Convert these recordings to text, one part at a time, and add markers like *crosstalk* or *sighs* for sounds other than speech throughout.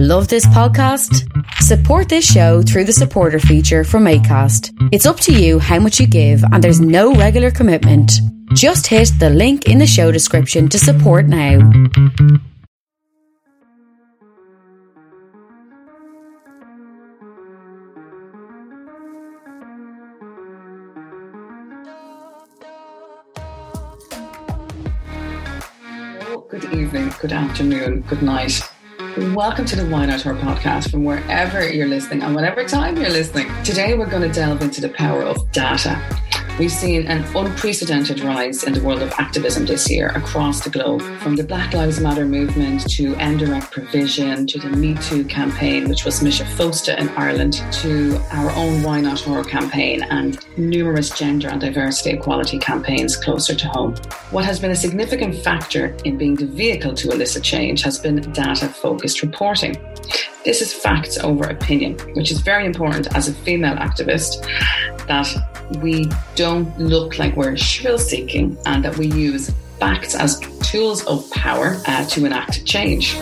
Love this podcast? Support this show through the supporter feature from ACAST. It's up to you how much you give, and there's no regular commitment. Just hit the link in the show description to support now. Good evening, good afternoon, good night. Welcome to the Why Not podcast from wherever you're listening and whatever time you're listening. Today, we're going to delve into the power of data. We've seen an unprecedented rise in the world of activism this year across the globe, from the Black Lives Matter movement to indirect provision to the Me Too campaign, which was Misha Fosta in Ireland, to our own Why Not Her campaign and numerous gender and diversity equality campaigns closer to home. What has been a significant factor in being the vehicle to elicit change has been data focused reporting. This is facts over opinion, which is very important as a female activist that we don't look like we're thrill seeking and that we use facts as tools of power uh, to enact change.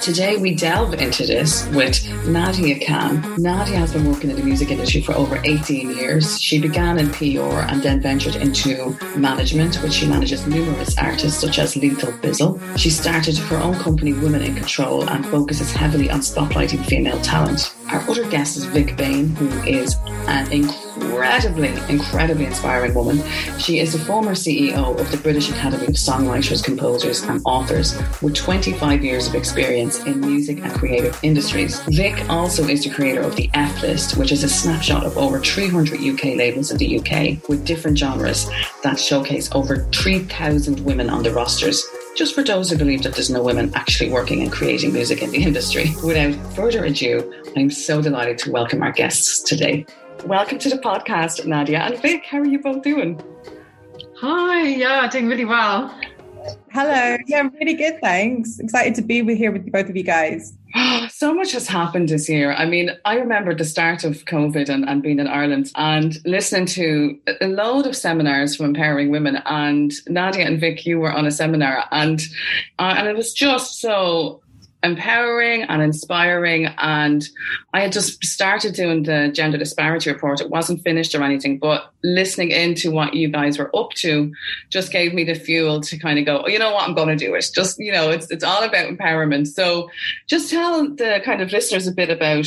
Today, we delve into this with Nadia Khan. Nadia has been working in the music industry for over 18 years. She began in PR and then ventured into management, which she manages numerous artists such as Lethal Bizzle. She started her own company, Women in Control, and focuses heavily on spotlighting female talent. Our other guest is Vick Bain, who is an incredibly, incredibly inspiring woman. She is the former CEO of the British Academy of Songwriters, Composers and Authors with 25 years of experience in music and creative industries. Vick also is the creator of the F List, which is a snapshot of over 300 UK labels in the UK with different genres that showcase over 3,000 women on the rosters just for those who believe that there's no women actually working and creating music in the industry. Without further ado, I'm so delighted to welcome our guests today. Welcome to the podcast, Nadia and Vick. How are you both doing? Hi, yeah, doing really well. Hello, yeah, I'm really good, thanks. Excited to be here with both of you guys. *gasps* *gasps* *gasps* so much has happened this year. I mean, I remember the start of COVID and, and being in Ireland and listening to a load of seminars from empowering women. And Nadia and Vick, you were on a seminar, and uh, and it was just so empowering and inspiring. And I had just started doing the gender disparity report. It wasn't finished or anything, but listening into what you guys were up to just gave me the fuel to kind of go, oh, you know what, I'm going to do it. Just, you know, it's, it's all about empowerment. So just tell the kind of listeners a bit about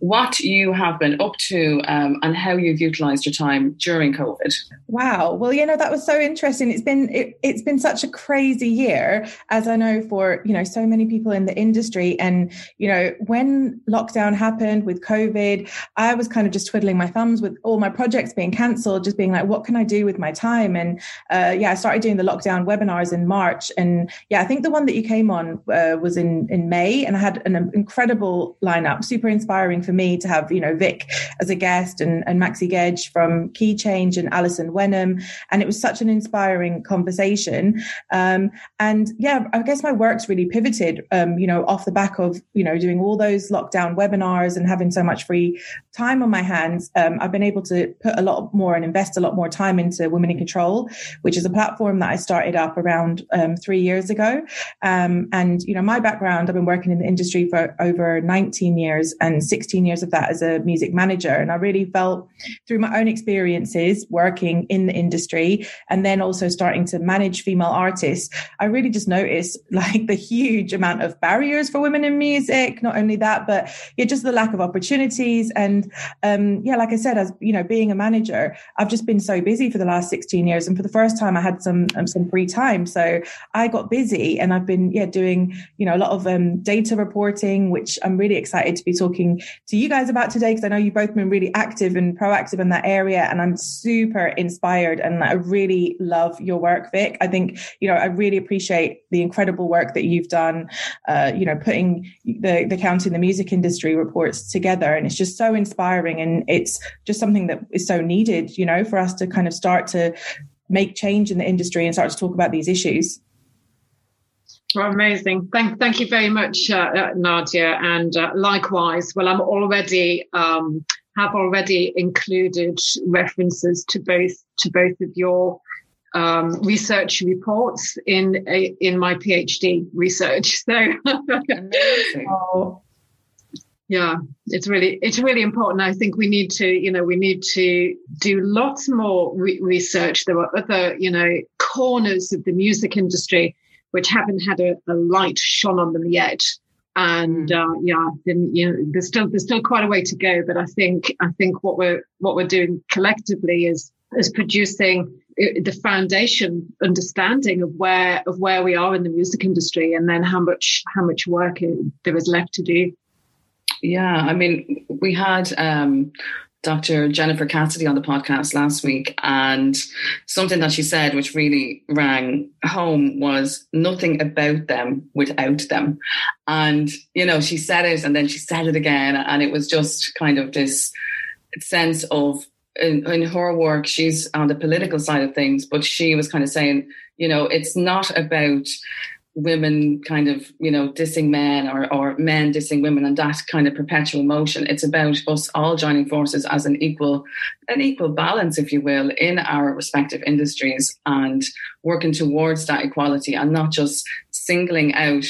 what you have been up to um, and how you've utilized your time during COVID. Wow. Well, you know, that was so interesting. It's been it, it's been such a crazy year, as I know for, you know, so many people in the industry. And, you know, when lockdown happened with COVID, I was kind of just twiddling my thumbs with all my projects being cancelled, just being like, what can I do with my time? And uh, yeah, I started doing the lockdown webinars in March. And yeah, I think the one that you came on uh, was in in May, and I had an incredible lineup, super inspiring for me to have, you know, Vick as a guest and, and Maxie Gedge from Key Change and Alison Wenham. And it was such an inspiring conversation. Um, and yeah, I guess my work's really pivoted, um, you know, off the back of, you know, doing all those lockdown webinars and having so much free time on my hands. Um, I've been able to put a lot more and invest a lot more time into Women in Control, which is a platform that I started up around um, three years ago. Um, and, you know, my background, I've been working in the industry for over 19 years and 16 years of that as a music manager. And I really felt through my own experiences working in the industry and then also starting to manage female artists, I really just noticed *laughs* like the huge amount of barriers for women in music. Not only that, but yeah, just the lack of opportunities. And um, yeah, like I said, as you know, being a manager, I've just been so busy for the last 16 years. And for the first time I had some um, some free time. So I got busy and I've been yeah doing, you know, a lot of um, data reporting, which I'm really excited to be talking to you guys about today because I know you've both been really active and proactive in that area. And I'm super inspired and I really love your work, Vick. I think, you know, I really appreciate the incredible work that you've done, uh, you know, putting the, the Counting the music industry reports together. And it's just so inspiring. And it's just something that is so needed, you know, for us to kind of start to make change in the industry and start to talk about these issues. Well, amazing. Thank, thank you very much, uh, uh, Nadia. And uh, likewise, well, I'm already um, have already included references to both to both of your um, research reports in in my PhD research. *laughs* So, *laughs* oh, yeah, it's really it's really important. I think we need to you know we need to do lots more re- research. There are other you know corners of the music industry which haven't had a, a light shone on them yet. And mm. uh, yeah, then you know, there's still there's still quite a way to go. But I think I think what we're what we're doing collectively is is producing uh, the foundation understanding of where of where we are in the music industry and then how much how much work there is left to do yeah i mean we had um, Dr. Jennifer Cassidy on the podcast last week, and something that she said, which really rang home, was nothing about them without them. And, you know, she said it and then she said it again. And it was just kind of this sense of, in, in her work, she's on the political side of things, but she was kind of saying, you know, it's not about, women kind of, you know, dissing men or, or men dissing women and that kind of perpetual motion. It's about us all joining forces as an equal, an equal balance, if you will, in our respective industries and working towards that equality and not just singling out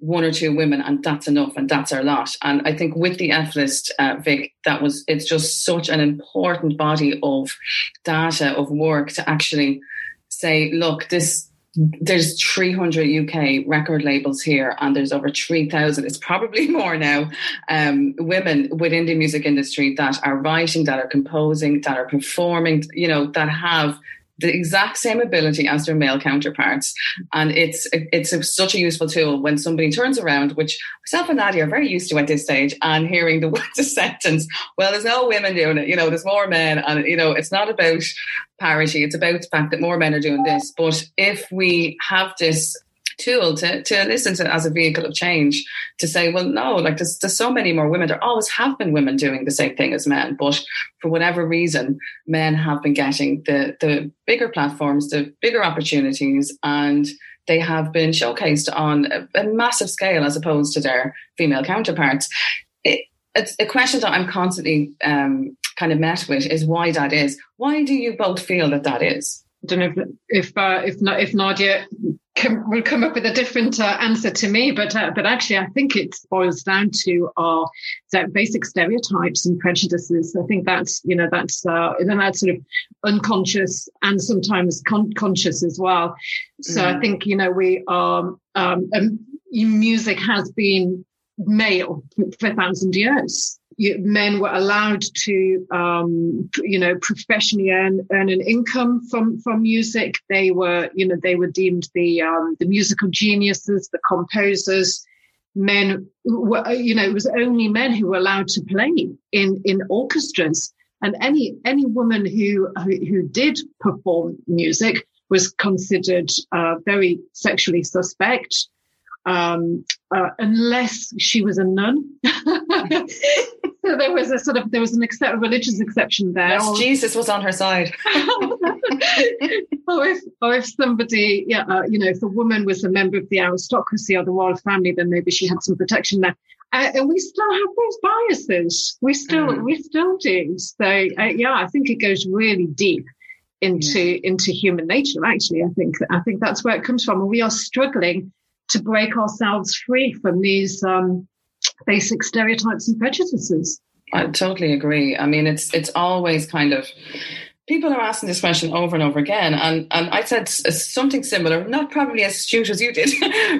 one or two women and that's enough and that's our lot. And I think with the F list, uh, Vick, that was, it's just such an important body of data, of work to actually say, look, this, there's 300 UK record labels here, and there's over 3,000. It's probably *laughs* more now. Um, women within the music industry that are writing, that are composing, that are performing. You know, that have the exact same ability as their male counterparts. And it's it's a, such a useful tool when somebody turns around, which myself and Nadia are very used to at this stage, and hearing the, *laughs* the sentence, well, there's no women doing it, you know, there's more men. And, you know, it's not about parity, it's about the fact that more men are doing this. But if we have this tool to, to listen to as a vehicle of change to say, well, no, like there's, there's so many more women. There always have been women doing the same thing as men, but for whatever reason, men have been getting the, the bigger platforms, the bigger opportunities, and they have been showcased on a, a massive scale as opposed to their female counterparts. It, it's a question that I'm constantly um, kind of met with is why that is. Why do you both feel that that is? I don't know if if uh, if, if Nadia can, will come up with a different uh, answer to me, but uh, but actually, I think it boils down to our basic stereotypes and prejudices. I think that's you know that's uh, and that's sort of unconscious and sometimes con- conscious as well. So mm. I think you know we are um, um, music has been male for a thousand years men were allowed to, um, you know, professionally earn, earn an income from, from music. They were, you know, they were deemed the, um, the musical geniuses, the composers. Men were, you know, it was only men who were allowed to play in, in orchestras. And any, any woman who, who, did perform music was considered, uh, very sexually suspect. Um, uh, unless she was a nun. *laughs* so there was a sort of there was an accept, religious exception there. Yes, or, Jesus was on her side. *laughs* or if or if somebody, yeah, uh, you know, if a woman was a member of the aristocracy or the royal family, then maybe she had some protection there. Uh, and we still have those biases. We still mm. we still do. So uh, yeah, I think it goes really deep into yeah. into human nature. Actually, I think I think that's where it comes from, and we are struggling to break ourselves free from these. Um, basic stereotypes and prejudices. I totally agree. I mean, it's it's always kind of people are asking this question over and over again, and and I said something similar, not probably as astute as you did,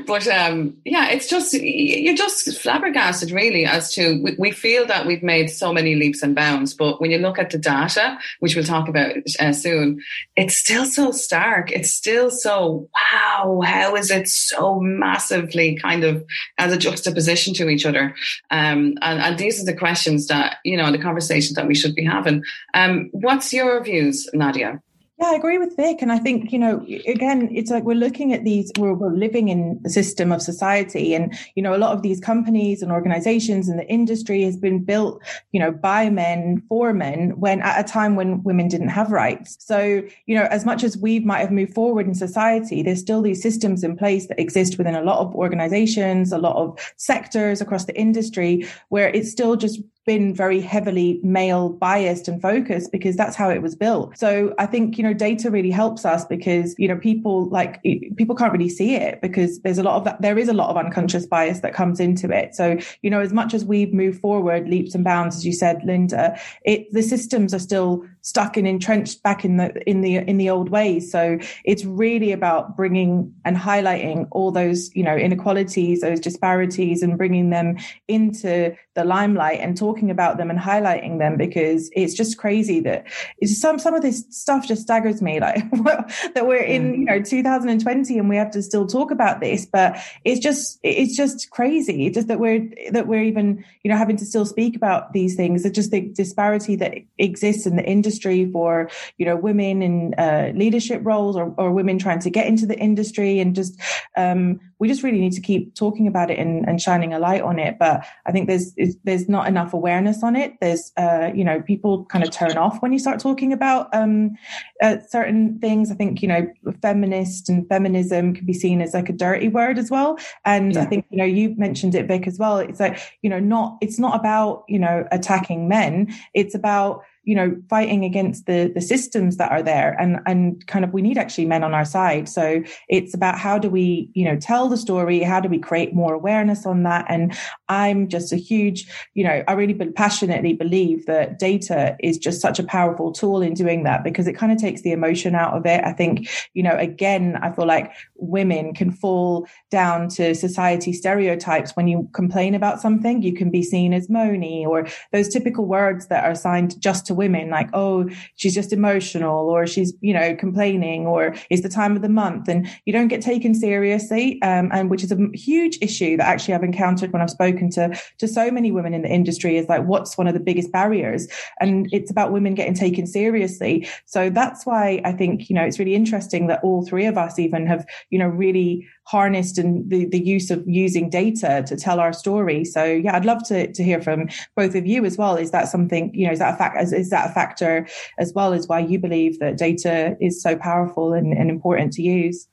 *laughs* but um, yeah, it's just you're just flabbergasted really as to we, we, feel that we've made so many leaps and bounds, but when you look at the data, which we'll talk about uh, soon, it's still so stark. It's still so wow. How is it so massively kind of as a juxtaposition to each other? Um, and, and these are the questions that you know the conversations that we should be having. Um, what's your view? Views, Nadia? Yeah, I agree with Vick. And I think, you know, again, it's like we're looking at these, we're, we're, living in a system of society. And, you know, a lot of these companies and organizations and the industry has been built, you know, by men for men when at a time when women didn't have rights. So, you know, as much as we might have moved forward in society, there's still these systems in place that exist within a lot of organizations, a lot of sectors across the industry where it's still just been very heavily male biased and focused because that's how it was built. So I think, you know, data really helps us because, you know, people like people can't really see it because there's a lot of that. There is a lot of unconscious bias that comes into it. So, you know, as much as we've moved forward leaps and bounds, as you said, Linda, it, the systems are still stuck and entrenched back in the, in the, in the old ways. So it's really about bringing and highlighting all those, you know, inequalities, those disparities and bringing them into the limelight and talking about them and highlighting them because it's just crazy that it's some some of this stuff just staggers me like *laughs* that we're in you know 2020 and we have to still talk about this but it's just it's just crazy it's just that we're that we're even you know having to still speak about these things it's just the disparity that exists in the industry for you know women in uh, leadership roles or, or women trying to get into the industry and just um, we just really need to keep talking about it and, and shining a light on it. But I think there's there's not enough awareness on it. There's uh, you know people kind of turn off when you start talking about um, uh, certain things. I think you know feminist and feminism can be seen as like a dirty word as well. And yeah. I think you know you mentioned it, Vick, as well. It's like you know not it's not about you know attacking men. It's about you know fighting against the the systems that are there. And and kind of we need actually men on our side. So it's about how do we you know tell the story? How do we create more awareness on that? And i'm just a huge you know i really passionately believe that data is just such a powerful tool in doing that because it kind of takes the emotion out of it. I think you know again i feel like women can fall down to society stereotypes when you complain about something. You can be seen as moany or those typical words that are assigned just to women like oh she's just emotional or she's you know complaining or is the time of the month and you don't get taken seriously um, and which is a huge issue that actually I've encountered when I've spoken to to so many women in the industry is like what's one of the biggest barriers? And it's about women getting taken seriously. So that's why I think you know it's really interesting that all three of us even have you know really harnessed and the, the use of using data to tell our story. So yeah, I'd love to, to hear from both of you as well. Is that something, you know, is that a fact, is, is that a factor as well as why you believe that data is so powerful and, and important to use?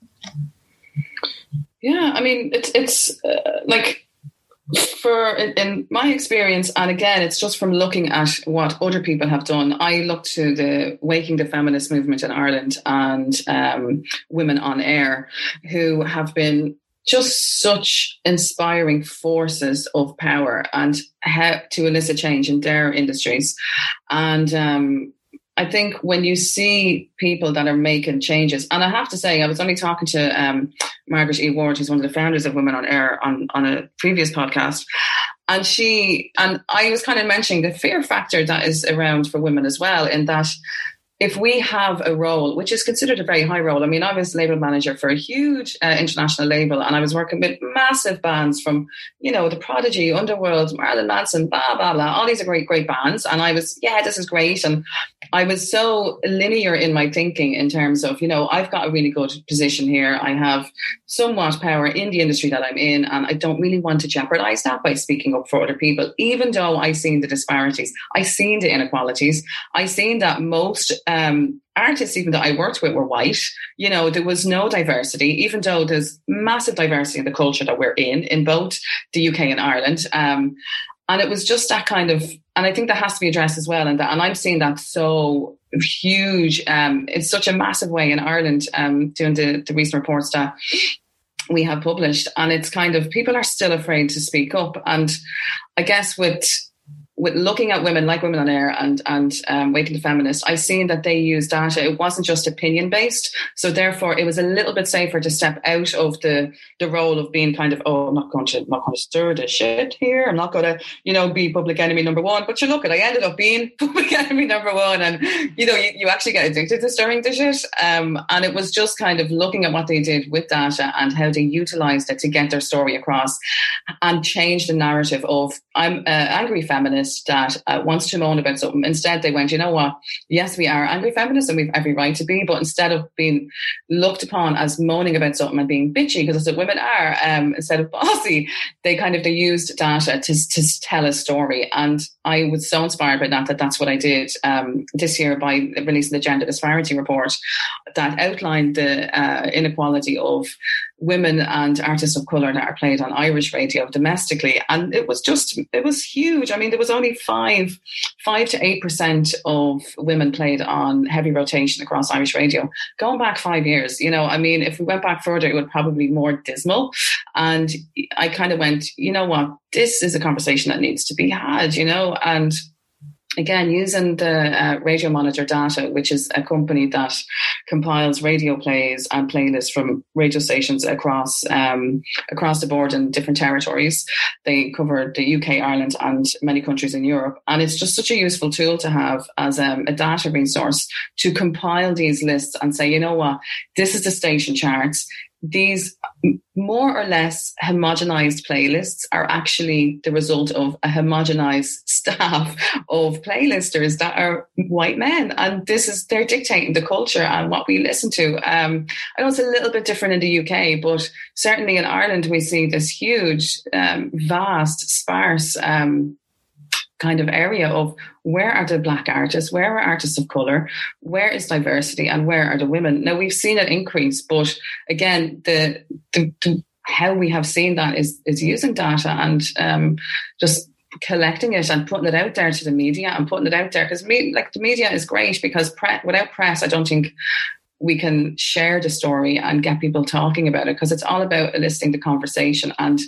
Yeah, I mean, it's, it's uh, like, for in, my experience and again it's just from looking at what other people have done i look to the waking the feminist movement in ireland and um, women on air who have been just such inspiring forces of power and how to elicit change in their industries. And um, I think when you see people that are making changes, and I have to say, I was only talking to um, Margaret E. Ward, who's one of the founders of Women on Air, on, on a previous podcast. And she, and I was kind of mentioning the fear factor that is around for women as well, in that if we have a role, which is considered a very high role, I mean, I was label manager for a huge uh, international label and I was working with massive bands from, you know, The Prodigy, Underworld, Marilyn Manson, blah, blah, blah. All these are great, great bands. And I was, yeah, this is great. And I was so linear in my thinking in terms of, you know, I've got a really good position here. I have somewhat power in the industry that I'm in, and I don't really want to jeopardize that by speaking up for other people, even though I've seen the disparities, I've seen the inequalities, I've seen that most um, artists even that I worked with were white. You know, there was no diversity, even though there's massive diversity in the culture that we're in, in both the UK and Ireland. Um, and it was just that kind of, and I think that has to be addressed as well. And that, and I'm seeing that so huge, um, in such a massive way in Ireland, um, doing the, the recent reports that we have published. And it's kind of, people are still afraid to speak up. And I guess with, with looking at women like Women on Air and and um, Waking the Feminist, I've seen that they use data. It wasn't just opinion based, so therefore it was a little bit safer to step out of the the role of being kind of oh I'm not going to I'm not going to stir the shit here. I'm not going to you know be public enemy number one. But you look at I ended up being *laughs* public enemy number one, and you know you, you actually get addicted to stirring the shit. Um, and it was just kind of looking at what they did with data and how they utilized it to get their story across and change the narrative of I'm an angry feminist that uh, wants to moan about something. Instead, they went, you know what? Yes, we are angry feminists and we've every right to be, but instead of being looked upon as moaning about something and being bitchy, because that's what women are, um, instead of *laughs* bossy, they kind of they used data to, to tell a story. And I was so inspired by that that that's what I did um, this year by releasing the gender disparity report that outlined the uh, inequality of women and artists of colour that are played on Irish radio domestically. And it was just, it was huge. I mean, there was only five, five to eight percent of women played on heavy rotation across Irish radio. Going back five years, you know, I mean, if we went back further, it would probably be more dismal. And I kind of went, you know what, this is a conversation that needs to be had, you know, and again, using the uh, Radio Monitor data, which is a company that compiles radio plays and playlists from radio stations across um, across the board in different territories. They cover the UK, Ireland, and many countries in Europe, and it's just such a useful tool to have as um, a data resource to compile these lists and say, you know what, this is the station charts these more or less homogenized playlists are actually the result of a homogenized *laughs* staff of playlisters that are white men. And this is they're dictating the culture and what we listen to. Um, i know it's a little bit different in the uk but certainly in ireland we see this huge um, vast sparse um, kind of area of where are the black artists, where are artists of color, where is diversity, and where are the women. Now we've seen it increase, but again, the, the, the how we have seen that is is using data and um, just collecting it and putting it out there to the media and putting it out there because me, like the media is great because pre- without press, I don't think we can share the story and get people talking about it because it's all about eliciting the conversation and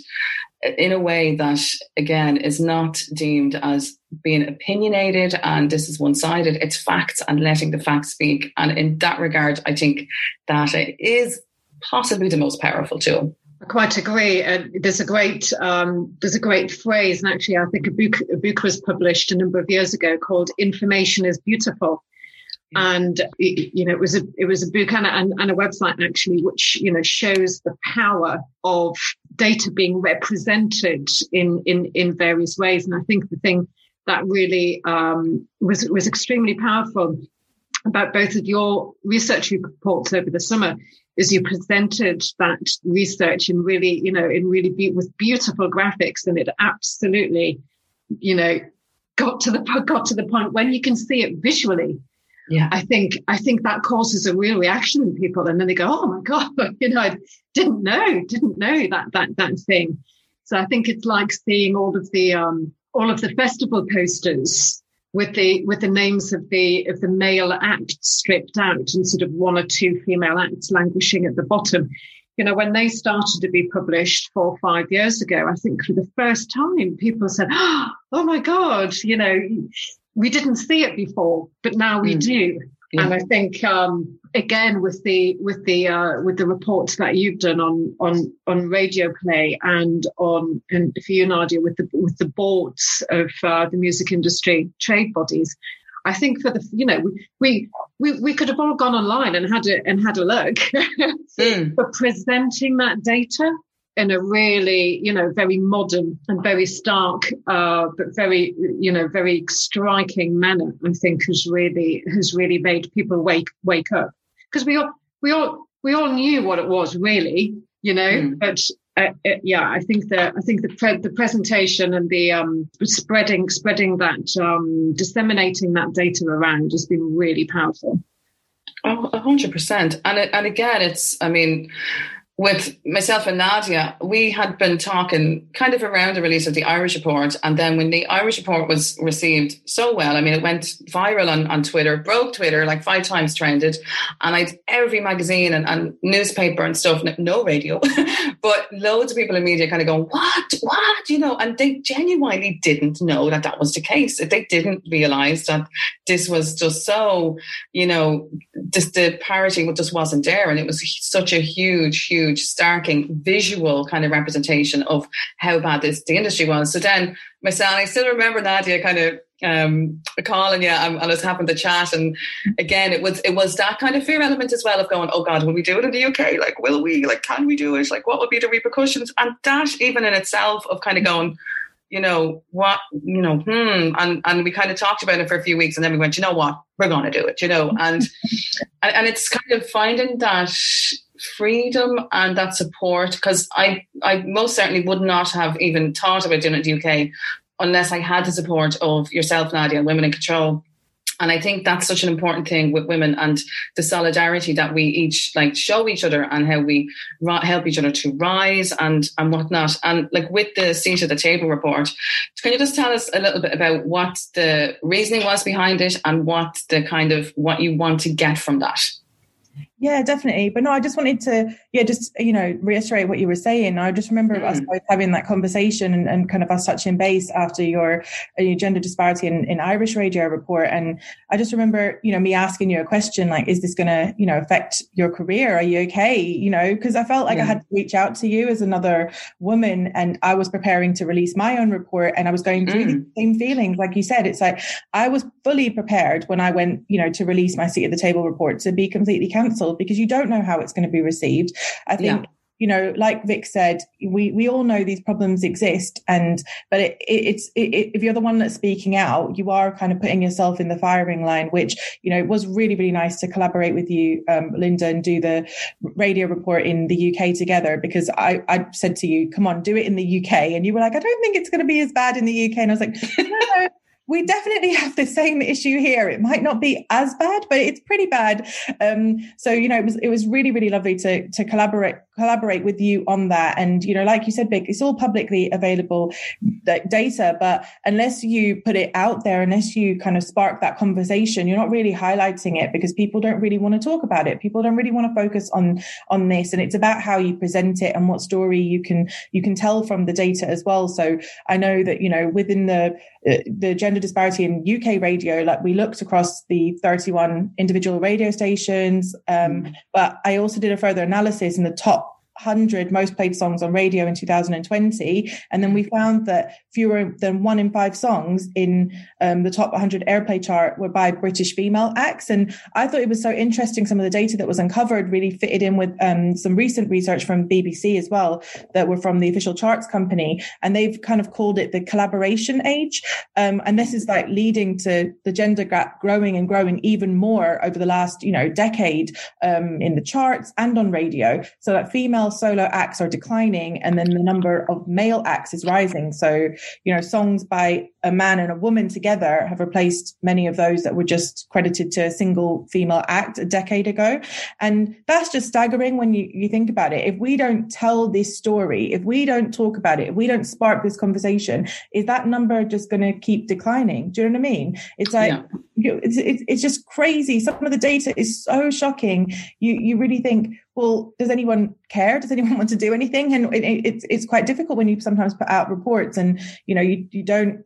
in a way that again is not deemed as being opinionated and this is one-sided it's facts and letting the facts speak. And in that regard i think data is possibly the most powerful tool. I quite agree. Uh, there's a great um, there's a great phrase, and actually, I think a book a book was published a number of years ago called "Information is Beautiful," and you know it was a it was a book and a, and a website actually which you know shows the power of data being represented in in in various ways. And i think the thing that really um, was was extremely powerful about both of your research reports over the summer is you presented that research in really you know in really be- with beautiful graphics. And it absolutely you know got to the got to the point when you can see it visually yeah. I think I think that causes a real reaction in people, and then they go, "Oh my god, *laughs* you know, I didn't know, didn't know that that that thing." So I think it's like seeing all of the um, all of the festival posters with the with the names of the of the male acts stripped out and sort of one or two female acts languishing at the bottom. You know, when they started to be published four or five years ago, I think for the first time people said, *gasps* "Oh my god," you know we didn't see it before, but now we mm. do. Yeah. And I think um, again with the with the uh, with the reports that you've done on on on radio play and on and for you Nadia with the with the boards of uh, the music industry trade bodies, I think for the you know we we we could have all gone online and had a and had a look, *laughs* mm. but presenting that data in a really, you know, very modern and very stark, uh, but very, you know, very striking manner. I think has really has really made people wake wake up because we all we all we all knew what it was really, you know, mm. but. Uh, uh, yeah, I think the I think the pre- the presentation and the um, spreading spreading that um, disseminating that data around has been really powerful. Oh, hundred percent. And it, and again, it's I mean, with myself and Nadia, we had been talking kind of around the release of the Irish report. And then when the Irish report was received so well, I mean, it went viral on, on Twitter, broke Twitter, like five times trended. And I every magazine and, and newspaper and stuff, no radio, *laughs* but loads of people in media kind of going, what, what, you know, and they genuinely didn't know that that was the case. They didn't realize that this was just so, you know, just the parity just wasn't there. And it was such a huge, huge huge, starking visual kind of representation of how bad this the industry was. So then myself, I still remember Nadia kind of um, calling you and, and us having the chat. And again, it was it was that kind of fear element as well of going, oh God, will we do it in the UK? Like, will we? Like, can we do it? Like, what would be the repercussions? And that even in itself of kind of going, you know what, you know, hmm, and and we kind of talked about it for a few weeks, and then we went, you know what, we're to do it, you know, and *laughs* and, and it's kind of finding that freedom and that support because I, I most certainly would not have even thought about doing it in the UK unless I had the support of yourself, Nadia, and Women in Control. and I think that's such an important thing with women and the solidarity that we each like show each other and how we help each other to rise and and whatnot. And like with the seat at the table report, can you just tell us a little bit about what the reasoning was behind it and what the kind of what you want to get from that? Yeah, definitely. But no, I just wanted to, yeah, just, you know, reiterate what you were saying. I just remember mm. us both having that conversation and, and, kind of us touching base after your, uh, your gender disparity in, in, Irish radio report. And I just remember, you know, me asking you a question like, is this going to, you know, affect your career? Are you okay? You know, because I felt like yeah. I had to reach out to you as another woman and I was preparing to release my own report and I was going through mm. the same feelings. Like you said, it's like I was fully prepared when I went, you know, to release my seat at the table report to be completely cancelled because you don't know how it's going to be received. I think. Yeah you know, like Vick said, we we all know these problems exist, and but it, it, it's it, if you're the one that's speaking out, you are kind of putting yourself in the firing line. Which you know, it was really really nice to collaborate with you, um, Linda, and do the radio report in the UK together. Because I I said to you, come on, do it in the UK, and you were like, I don't think it's going to be as bad in the UK, and I was like, *laughs* no we definitely have the same issue here. It might not be as bad, but it's pretty bad. Um, so you know, it was it was really really lovely to to collaborate collaborate with you on that. And you know, like you said, Vick, it's all publicly available data, but unless you put it out there, unless you kind of spark that conversation, you're not really highlighting it because people don't really want to talk about it. People don't really want to focus on on this, and it's about how you present it and what story you can you can tell from the data as well. So I know that you know within the the gender disparity in UK radio, like we looked across the 31 individual radio stations, um, mm. but I also did a further analysis in the top 100 most played songs on radio in 2020. And then we found that fewer than one in five songs in um, the top 100 airplay chart were by British female acts. And I thought it was so interesting. Some of the data that was uncovered really fitted in with um, some recent research from BBC as well that were from the official charts company. And they've kind of called it the collaboration age. Um, and this is like leading to the gender gap growing and growing even more over the last, you know, decade um, in the charts and on radio. So that female solo acts are declining and then the number of male acts is rising. So, you know, songs by a man and a woman together have replaced many of those that were just credited to a single female act a decade ago. And that's just staggering when you, you think about it. If we don't tell this story, if we don't talk about it, if we don't spark this conversation, is that number just going to keep declining? Do you know what I mean? It's like, yeah. it's, it's, it's just crazy. Some of the data is so shocking. You, you really think, well, does anyone care? Does anyone *laughs* want to do anything? And it, it's it's quite difficult when you sometimes put out reports and you know you you don't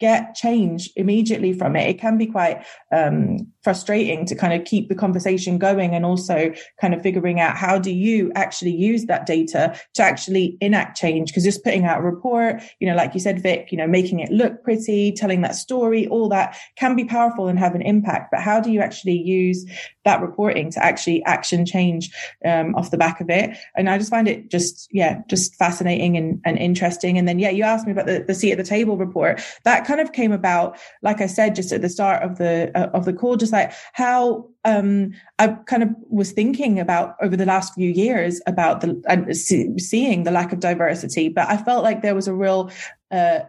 get change immediately from it. It can be quite um, frustrating to kind of keep the conversation going and also kind of figuring out how do you actually use that data to actually enact change. Because just putting out a report you know like you said vick you know making it look pretty telling that story all that can be powerful and have an impact. But how do you actually use that reporting to actually action change um, off the back of it? And i just find it just yeah just fascinating and, and interesting. And then yeah you asked me about the, the seat at the table report. That kind of came about like i said just at the start of the uh, of the call just like how um, I kind of was thinking about over the last few years about the uh, seeing the lack of diversity, but I felt like there was a real uh,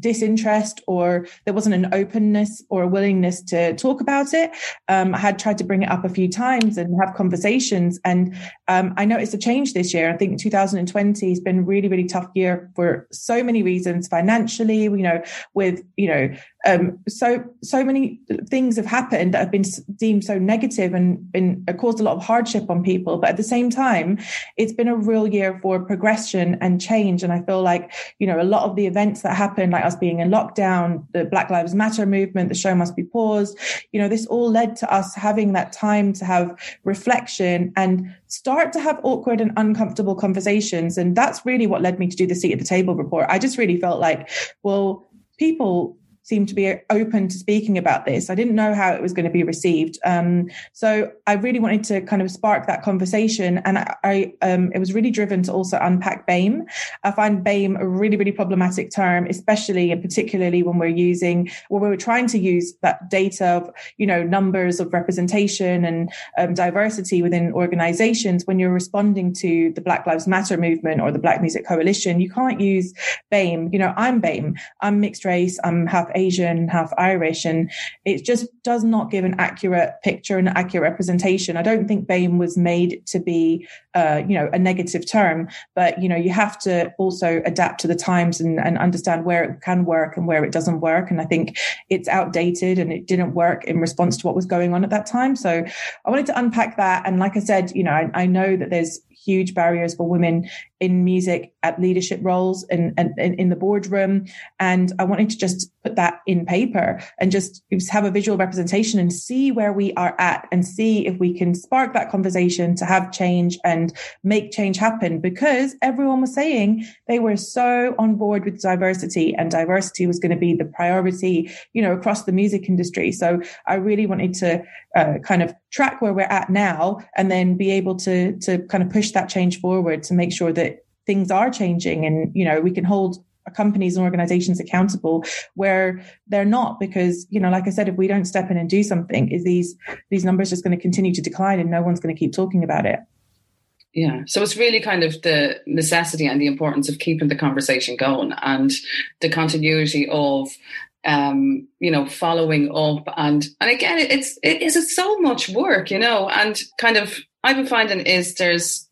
disinterest or there wasn't an openness or a willingness to talk about it. Um, I had tried to bring it up a few times and have conversations. And um, I noticed a change this year. I think 2020 has been really, really tough year for so many reasons financially, you know, with, you know, um, so so many things have happened that have been deemed so negative and been uh, caused a lot of hardship on people. But at the same time, it's been a real year for progression and change. And I feel like you know a lot of the events that happened, like us being in lockdown, the Black Lives Matter movement, the show must be paused. You know, this all led to us having that time to have reflection and start to have awkward and uncomfortable conversations. And that's really what led me to do the seat at the table report. I just really felt like, well, people seemed to be open to speaking about this. I didn't know how it was going to be received. Um, so I really wanted to kind of spark that conversation. And I, I um, it was really driven to also unpack BAME. I find BAME a really, really problematic term, especially and particularly when we're using, when we're trying to use that data of, you know, numbers of representation and um, diversity within organizations. When you're responding to the Black Lives Matter movement or the Black Music Coalition, you can't use BAME. You know, I'm BAME. I'm mixed race. I'm half Asian, half Irish, and it just does not give an accurate picture and accurate representation. I don't think BAME was made to be, uh, you know, a negative term, but you know, you have to also adapt to the times and, and understand where it can work and where it doesn't work. And I think it's outdated and it didn't work in response to what was going on at that time. So I wanted to unpack that. And like I said, you know, I, I know that there's huge barriers for women in music at leadership roles and, and, and, in the boardroom. And I wanted to just put that in paper and just have a visual representation and see where we are at and see if we can spark that conversation to have change and make change happen because everyone was saying they were so on board with diversity and diversity was going to be the priority, you know, across the music industry. So I really wanted to uh, kind of track where we're at now and then be able to, to kind of push that change forward to make sure that things are changing and you know we can hold companies and organizations accountable where they're not because you know like i said if we don't step in and do something is these these numbers just going to continue to decline and no one's going to keep talking about it. Yeah. So it's really kind of the necessity and the importance of keeping the conversation going and the continuity of um you know following up. And and again it's it is so much work you know and kind of i've been finding is there's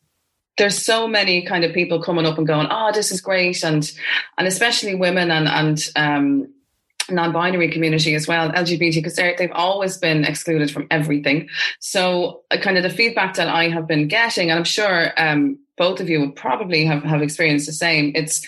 there's so many kind of people coming up and going, oh, this is great, and and especially women and and um, non-binary community as well, LGBT, because they've always been excluded from everything. So, uh, kind of the feedback that I have been getting, and I'm sure um, both of you would probably have, have experienced the same. It's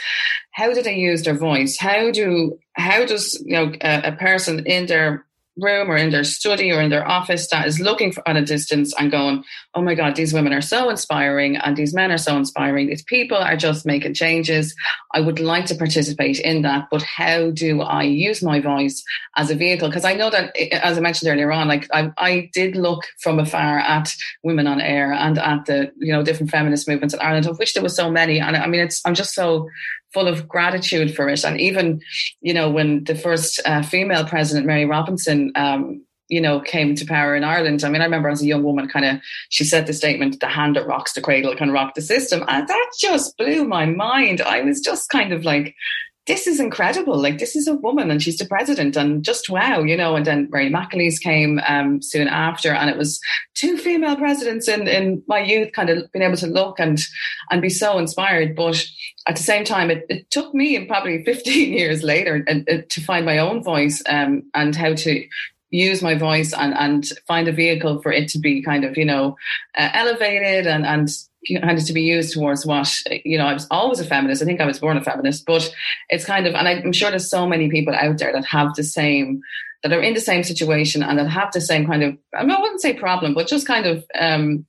how do they use their voice? How do how does you know a, a person in their room or in their study or in their office that is looking for, at a distance and going, oh my God, these women are so inspiring and these men are so inspiring. These people are just making changes. I would like to participate in that, but how do I use my voice as a vehicle? Because I know that, eh, eh, as I mentioned earlier on, like I, I did look from afar at women on air and at the, you know, different feminist movements in Ireland, of which there was so many. And I mean, it's, I'm just so full of gratitude for it. And even, you know, when the first uh, female president, Mary Robinson, um, you know, came to power in Ireland. I mean, I remember as a young woman, kind of, she said the statement, the hand that rocks the cradle can rock the system. And that just blew my mind. I was just kind of like, this is incredible. Like, this is a woman and she's the president, and just wow, you know. And then Mary McAleese came um, soon after, and it was two female presidents in, in my youth, kind of being able to look and and be so inspired. But at the same time, it, it took me probably *laughs* 15 years later and, uh, to find my own voice um, and how to use my voice and, and find a vehicle for it to be kind of, you know, uh, elevated and, and of to be used towards what, you know, I was always a feminist. I think I was born a feminist, but it's kind of, and I'm sure there's so many people out there that have the same, that are in the same situation and that have the same kind of, I, mean, I wouldn't say problem, but just kind of, um,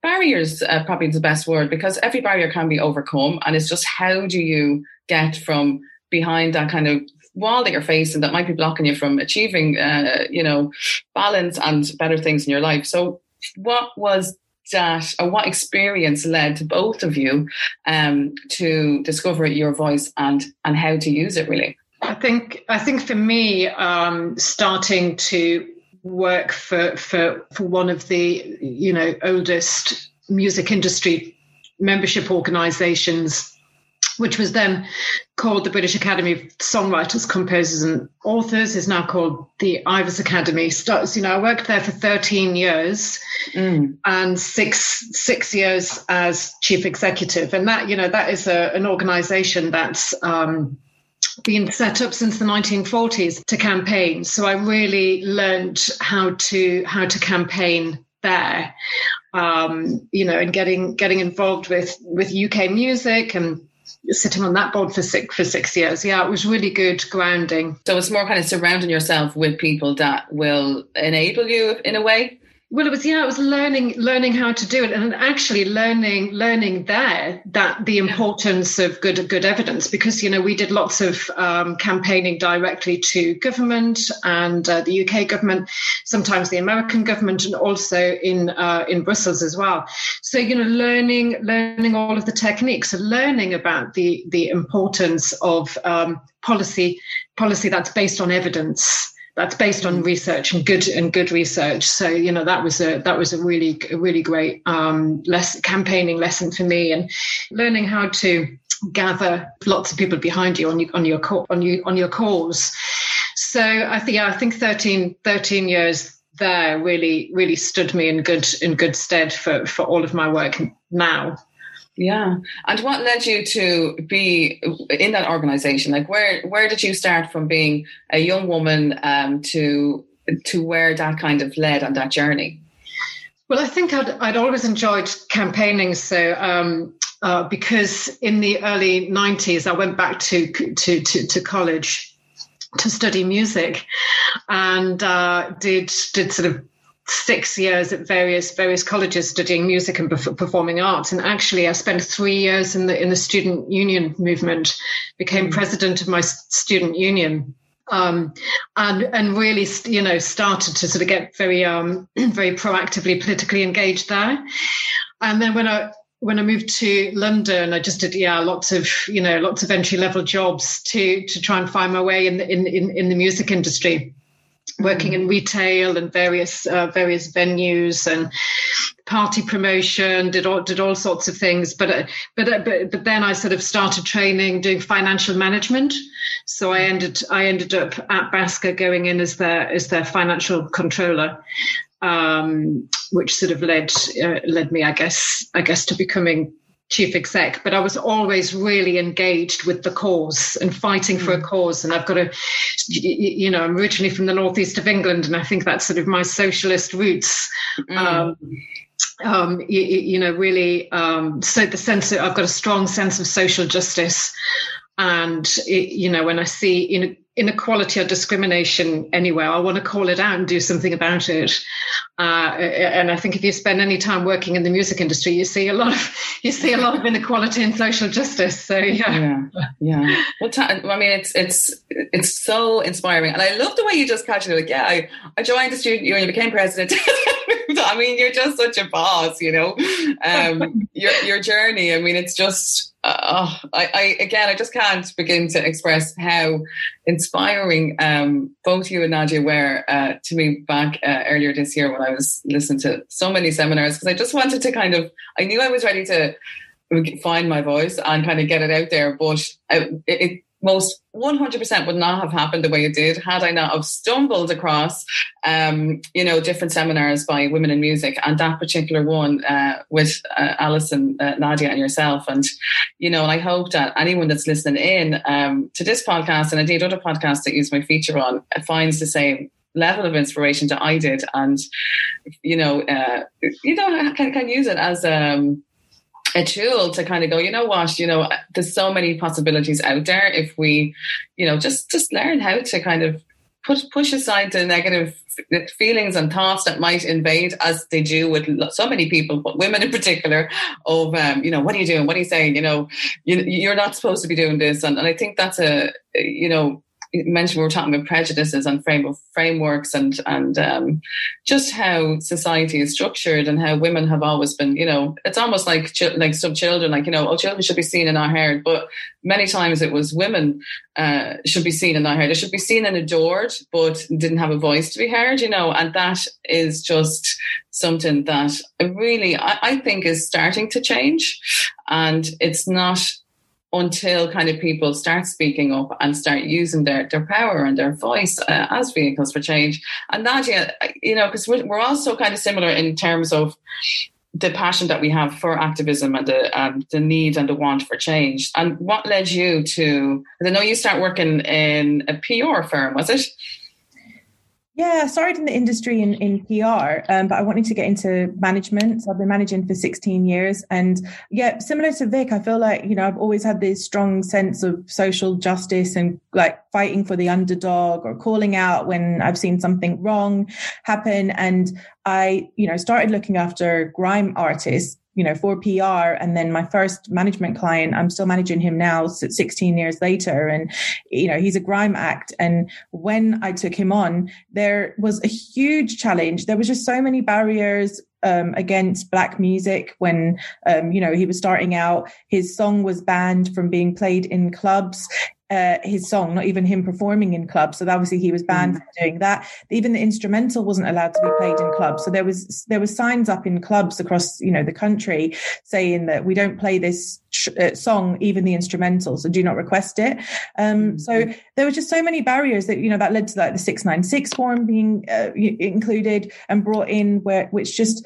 barriers uh, probably the best word because every barrier can be overcome and it's just how do you get from behind that kind of wall that you're facing that might be blocking you from achieving, uh, you know, balance and better things in your life. So, what was that, or what experience led both of you um, to discover your voice and and how to use it? Really, I think I think for me, um, starting to work for for for one of the you know oldest music industry membership organizations which was then called the British Academy of Songwriters, Composers and Authors, is now called the Ivors Academy. Starts, you know, I worked there for 13 years mm. and six six years as chief executive. And that, you know, that is a, an organization that's um, been set up since the 1940s to campaign. So I really learned how to how to campaign there. Um, you know, and getting getting involved with with UK music and sitting on that board for six for six years. Yeah, it was really good grounding. So it's more kind of surrounding yourself with people that will enable you in a way. Well, it was yeah, it was learning learning how to do it, and actually learning learning there that the importance of good good evidence because you know we did lots of um, campaigning directly to government and uh, the UK government, sometimes the American government, and also in uh, in Brussels as well. So you know, learning learning all of the techniques, learning about the the importance of um, policy policy that's based on evidence that's based on research and good and good research. So you know that was a that was a really a really great um, campaigning lesson for me and learning how to gather lots of people behind you on your on your on your on your cause. So I think, yeah, I think 13, 13 years there really, really stood me in good, in good stead for, for all of my work now. Yeah. And what led you to be in that organization? Like where where did you start from being a young woman um, to to where that kind of led on that journey? Well, I think I'd, I'd always enjoyed campaigning. So, um, uh, because in the early 90s, I went back to, to, to, to college to study music and uh, did, did sort of six years at various various colleges studying music and performing arts. And actually I spent 3 years in the in the student union movement became mm. president of my student union. Um, and and really you know started to sort of get very um, *clears throat* very proactively politically engaged there. And then when I when I moved to London, I just did yeah lots of you know lots of entry level jobs to to try and find my way in the, in, in in the music industry working in retail and various uh, various venues and party promotion did all did all sorts of things. But uh, but, uh, but but then I sort of started training doing financial management. So I ended I ended up at BASCA going in as their as their financial controller um, which sort of led uh, led me I guess I guess to becoming chief exec, but I was always really engaged with the cause and fighting for a mm. cause. And I've got a, you know, I'm originally from the northeast of England, and I think that's sort of my socialist roots. Mm. Um, um, you, you, know, really, um, so the sense that I've got a strong sense of social justice. And, it, you know, when I see, you know, inequality or discrimination anywhere, I want to call it out and do something about it. Uh, and I think if you spend any time working in the music industry, you see a lot of *laughs* you see a lot of inequality and social justice. So yeah, yeah, yeah. Well, t- I mean, it's it's it's so inspiring, and I love the way you just casually like, yeah, I, I joined the student union, became president. *laughs* I mean, you're just such a boss, you know. Um, *laughs* your your journey. I mean, it's just uh, I, I, again, I just can't begin to express how inspiring um, both you and Nadia were uh, to me back uh, earlier this year when I was listening to so many seminars because I just wanted to kind of I knew I was ready to find my voice and kind of get it out there, but uh, it, it most 100% would not have happened the way it did had I not have stumbled across, um, you know, different seminars by women in music and that particular one uh, with uh, Alison, uh, Nadia and yourself. And, you know, and I hope that anyone that's listening in um, to this podcast and indeed other podcasts that use my feature on finds the same level of inspiration that I did and, you know, uh, you know, can, can use it as, um, a tool to kind of go, you know what, you know, there's so many possibilities out there if we, you know, just just learn how to kind of push push aside the negative feelings and thoughts that might invade as they do with so many people, but women in particular, of um, you know, what are you doing? What are you saying? You know, you, you're not supposed to be doing this, and, and I think that's a you know mentioned we were talking about prejudices and frame frameworks and and um, just how society is structured and how women have always been you know it's almost like like some children like you know oh children should be seen and not heard but many times it was women uh, should be seen and not heard they should be seen and adored but didn't have a voice to be heard you know and that is just something that really I, I think is starting to change. And it's not until kind of people start speaking up and start using their, their power and their voice uh, as vehicles for change. And Nadia, you know, because we're, we're also kind of similar in terms of the passion that we have for activism and the um, the need and the want for change. And what led you to? I know you start working in a PR firm, was it? Yeah, started in the industry in, in PR, um, but I wanted to get into management. So I've been managing for 16 years. And yeah, similar to Vick, I feel like, you know, I've always had this strong sense of social justice and like fighting for the underdog or calling out when I've seen something wrong happen. And I, you know, started looking after grime artists you know, for PR. And then my first management client, I'm still managing him now 16 years later. And, you know, he's a grime act. And when I took him on, there was a huge challenge. There was just so many barriers um, against black music when um, you know he was starting out his song was banned from being played in clubs uh, his song, not even him performing in clubs. So obviously he was banned mm. from doing that. Even the instrumental wasn't allowed to be played in clubs. So there was there was signs up in clubs across you know the country saying that we don't play this uh, song, even the instrumental. So do not request it. Um, mm. So there were just so many barriers that you know that led to like the six nine six form being uh, included and brought in, where which just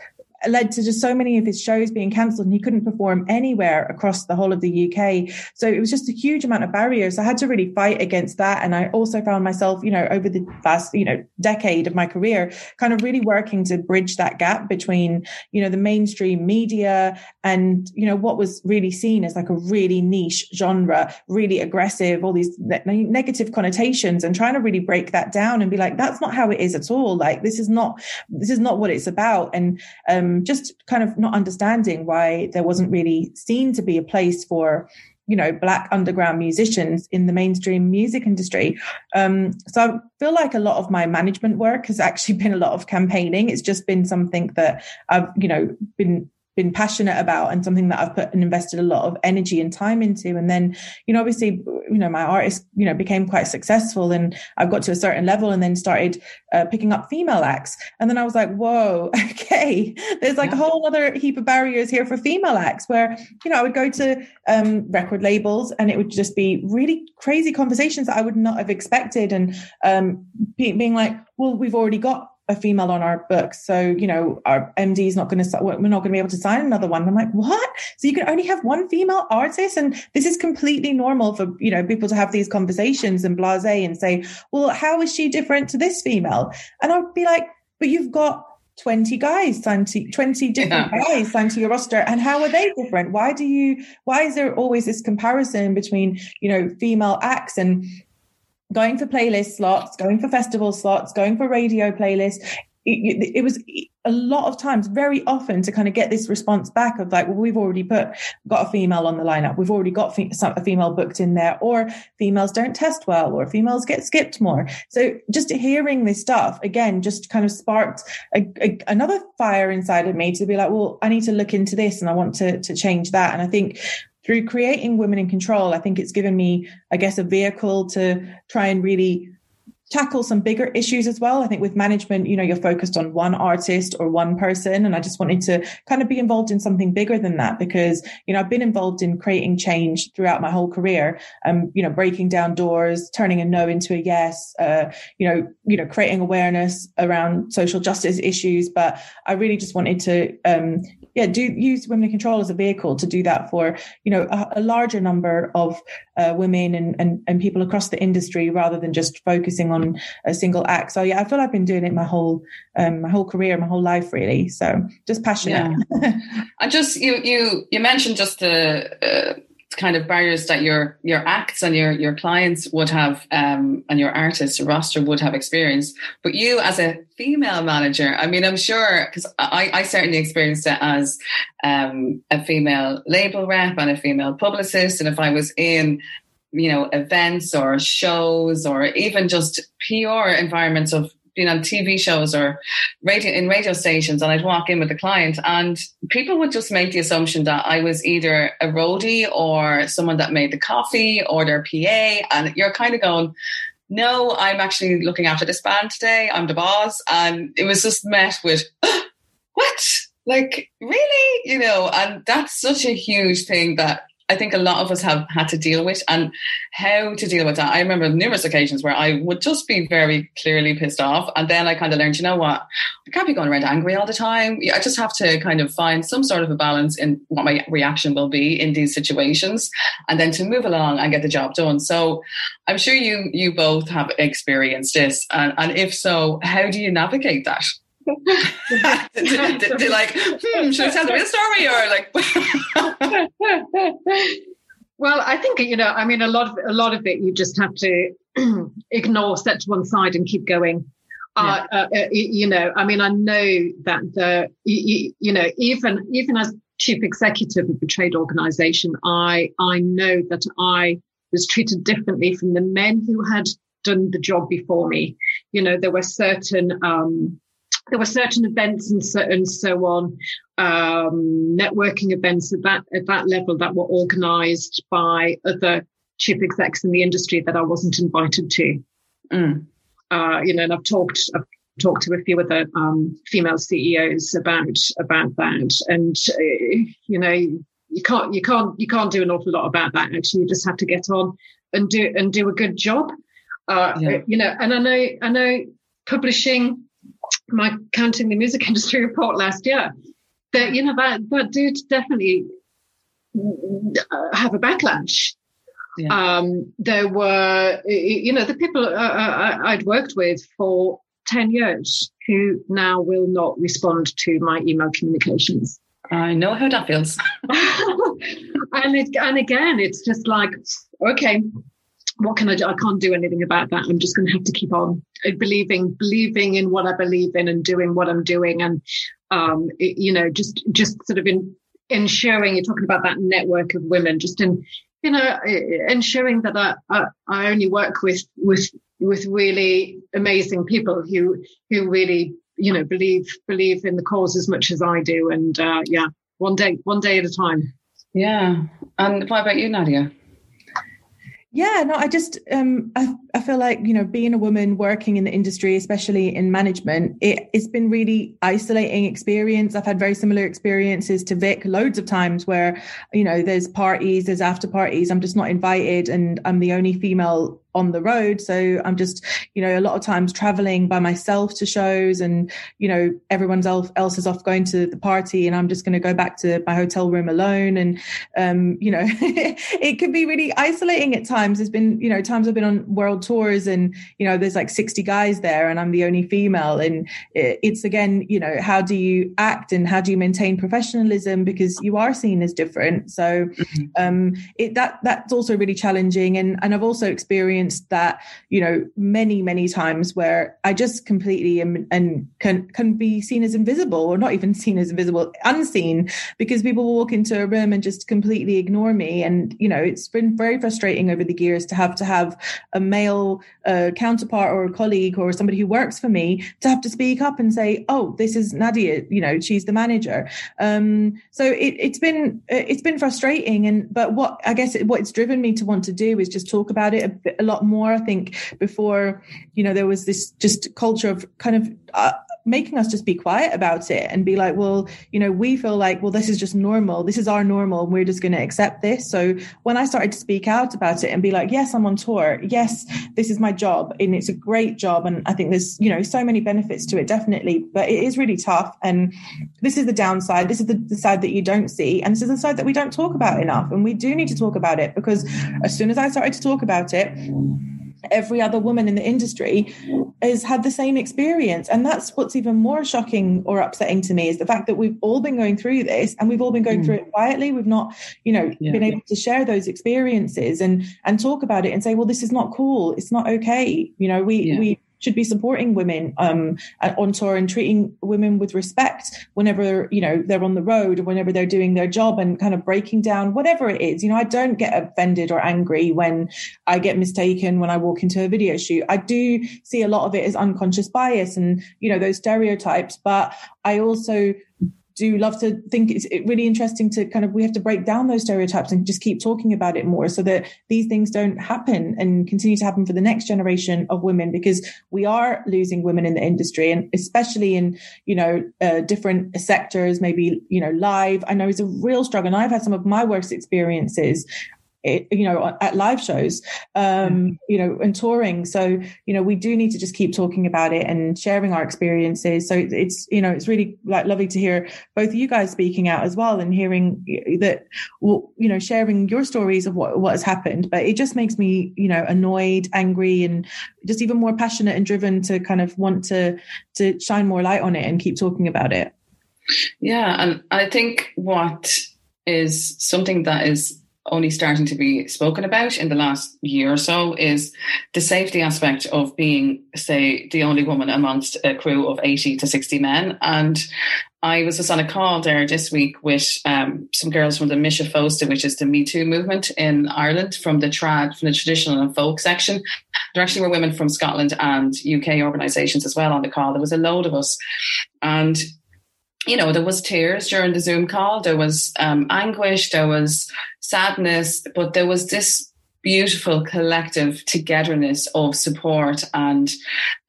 led to just so many of his shows being cancelled and he couldn't perform anywhere across the whole of the UK. So it was just a huge amount of barriers. I had to really fight against that. And I also found myself, you know, over the past, you know, decade of my career, kind of really working to bridge that gap between, you know, the mainstream media and, you know, what was really seen as like a really niche genre, really aggressive, all these ne- negative connotations and trying to really break that down and be like, that's not how it is at all. Like this is not, this is not what it's about. And, um, just kind of not understanding why there wasn't really seen to be a place for you know black underground musicians in the mainstream music industry. Um, so i feel like a lot of my management work has actually *laughs* been a lot of campaigning. It's just been something that i've you know been been passionate about and something that I've put and invested a lot of energy and time into. And then, you know, obviously, you know, my artist, you know, became quite successful and I've got to a certain level and then started uh, picking up female acts. And then I was like, whoa, *laughs* okay, there's like yeah. a whole other heap of barriers here for female acts where, you know, I would go to um, record labels and it would just be really crazy conversations that I would not have expected. And um, being like, well, we've already got a female on our books. So, you know, our MD is not going to, we're not going to be able to sign another one. I'm like, what? So you can only have one female artist. And this is completely normal for, you know, people to have these conversations and blase and say, well, how is she different to this female? And I'd be like, but you've got 20 guys signed to 20 different yeah. guys signed to your roster and how are they different why do you why is there always this comparison between you know female acts and going for playlist slots, going for festival slots, going for radio playlists. It, it, was a lot of times, very often, to kind of get this response back of like, well, we've already put got a female on the lineup, we've already got a female booked in there, or females don't test well, or females get skipped more. So just hearing this stuff again, just kind of sparked a, a, another fire inside of me to be like, well, I need to look into this, and I want to to change that. And I think through creating Women in Control, I think it's given me, I guess, a vehicle to try and really tackle some bigger issues as well. I think with management, you know, you're focused on one artist or one person. And I just wanted to kind of be involved in something bigger than that because, you know, I've been involved in creating change throughout my whole career. Um, you know, breaking down doors, turning a no into a yes, uh, you know, you know, creating awareness around social justice issues. But I really just wanted to, um, yeah, do use women in control as a vehicle to do that for you know a, a larger number of uh, women and, and and people across the industry rather than just focusing on a single act. So yeah, I feel I've been doing it my whole um, my whole career, my whole life really. So just passionate. Yeah. *laughs* I just you you you mentioned just the. Uh, kind of barriers that your your acts and your your clients would have um, and your artist roster would have experienced but you as a female manager i mean i'm sure because I, I certainly experienced it as um, a female label rep and a female publicist and if i was in you know events or shows or even just pr environments of being on TV shows or radio in radio stations, and I'd walk in with a client, and people would just make the assumption that I was either a roadie or someone that made the coffee or their PA, and you're kind of going. No, I'm actually looking after this band today. I'm the boss. And it was just met with, *gasps* what? Like, really? You know, and that's such a huge thing that I think a lot of us have had to deal with and how to deal with that. I remember numerous occasions where I would just be very clearly pissed off. And then I kind of learned, you know what? I can't be going around angry all the time. I just have to kind of find some sort of a balance in what my reaction will be in these situations and then to move along and get the job done. So I'm sure you you both have experienced this. And, and if so, how do you navigate that? Did, like, hmm, should I tell the real story or like? *laughs* well, I think you know. I mean, a lot of a lot of it you just have to *clears throat* ignore, set to one side, and keep going. Uh, yeah. Uh, uh, you know, I mean, I know that the you, you know even even as chief executive of a trade organization, I I know that I was treated differently from the men who had done the job before me. You know, there were certain um, there were certain events and so, and so on, um, networking events at that at that level that were organised by other chief execs in the industry that I wasn't invited to. Mm. Uh, you know, and I've talked, I've talked to a few other um, female CEOs about about that, and uh, you know, you can't you can't you can't do an awful lot about that. Actually, you just have to get on and do and do a good job. Uh, yeah. You know, and I know I know publishing my counting the music *laughs* industry report last year that you know that that did definitely uh, have a backlash. Yeah. Um, there were, you know, the people uh, uh I'd worked with for 10 years who now will not respond to my email communications. I know how that feels. *laughs* *laughs* and it, and again, it's just like, okay, what can I do? I can't do anything about that. I'm just going to have to keep on believing, believing in what I believe in and doing what I'm doing. And, um, it, you know, just, just sort of in, ensuring you're talking about that network of women, just in, you know, ensuring that I, I, I only work with, with with really amazing people who who really you know believe believe in the cause as much as I do. And uh, yeah, one day one day at a time. Yeah. And what about you, Nadia? Yeah, no, I just um, I, I feel like you know being a woman working in the industry, especially in management, it, it's been really isolating experience. I've had very similar experiences to Vick loads of times where you know there's parties, there's after parties, I'm just not invited, and I'm the only female on the road. So I'm just, you know, a lot of times traveling by myself to shows and, you know, everyone else, else is off going to the party and I'm just going to go back to my hotel room alone. And, um, you know, *laughs* it can be really isolating at times. There's been, you know, times I've been on world tours and, you know, there's like 60 guys there and I'm the only female. And it's again, you know, how do you act and how do you maintain professionalism because you are seen as different. So, mm-hmm. um, it, that, that's also really challenging. And, and I've also experienced experienced that, you know, many, many times where I just completely am and can can be seen as invisible or not even *laughs* seen as invisible, unseen, because people will walk into a room and just completely ignore me. And, you know, it's been very frustrating over the years to have to have a male uh, counterpart or a colleague or somebody who works for me to have to speak up and say, oh, this is Nadia, you know, she's the manager. Um, so it, it's been it's been frustrating. And but what I guess what it's driven me to want to do is just talk about it a, a lot lot more. I think before, you know, there was this just culture of kind of uh, making us just be quiet about it and be like, well, you know, we feel like, well, this is just normal. This is our normal. And we're just going to accept this. So when I started to speak out about it and be like, yes, I'm on tour. Yes, this is my job and it's a great job. And I think there's, you know, so many benefits to it, definitely, but it is really tough. And this is the downside. This is the, the side that you don't see. And this is the side that we don't talk about enough. And we do need to talk about it because as soon as I started to talk about it, every other woman in the industry has had the same experience and that's what's even more shocking or upsetting to me is the fact that we've all been going through this and we've all been going mm. through it quietly we've not you know yeah. been able to share those experiences and and talk about it and say well this is not cool it's not okay you know we yeah. we should be supporting women um, on tour and treating women with respect whenever you know they're on the road or whenever they're doing their job and kind of breaking down whatever it is. You know, I don't get offended or angry when I get mistaken when I walk into a video shoot. I do see a lot of it as unconscious bias and you know those stereotypes, but I also do love to think it's really interesting to kind of we have to break down those stereotypes and just keep talking about it more so that these things don't happen and continue to happen for the next generation of women because we are losing women in the industry and especially in you know uh, different sectors maybe you know live. I know it's a real struggle and i've had some of my worst experiences it, you know, at live shows, um, you know, and touring. So, you know, we do need to just keep talking about it and sharing our experiences. So it's, you know, it's really like lovely to hear both of you guys speaking out as well and hearing that, well, you know, sharing your stories of what, what has happened. But it just makes me, you know, annoyed, angry, and just even more passionate and driven to kind of want to, to shine more light on it and keep talking about it. Yeah. And I think what is something that is only starting to be spoken about in the last year or so is the safety aspect of being, say, the only woman amongst a crew of 80 to 60 men. And I was just on a call there this week with um, some girls from the Mise Fosta, which is the Me Too movement in Ireland, from the trad, from the traditional and folk section. There actually were women from Scotland and UK organisations as well on the call. There was a load of us, and you know, there was tears during the Zoom call. There was um, anguish. There was sadness, but there was this beautiful collective togetherness of support and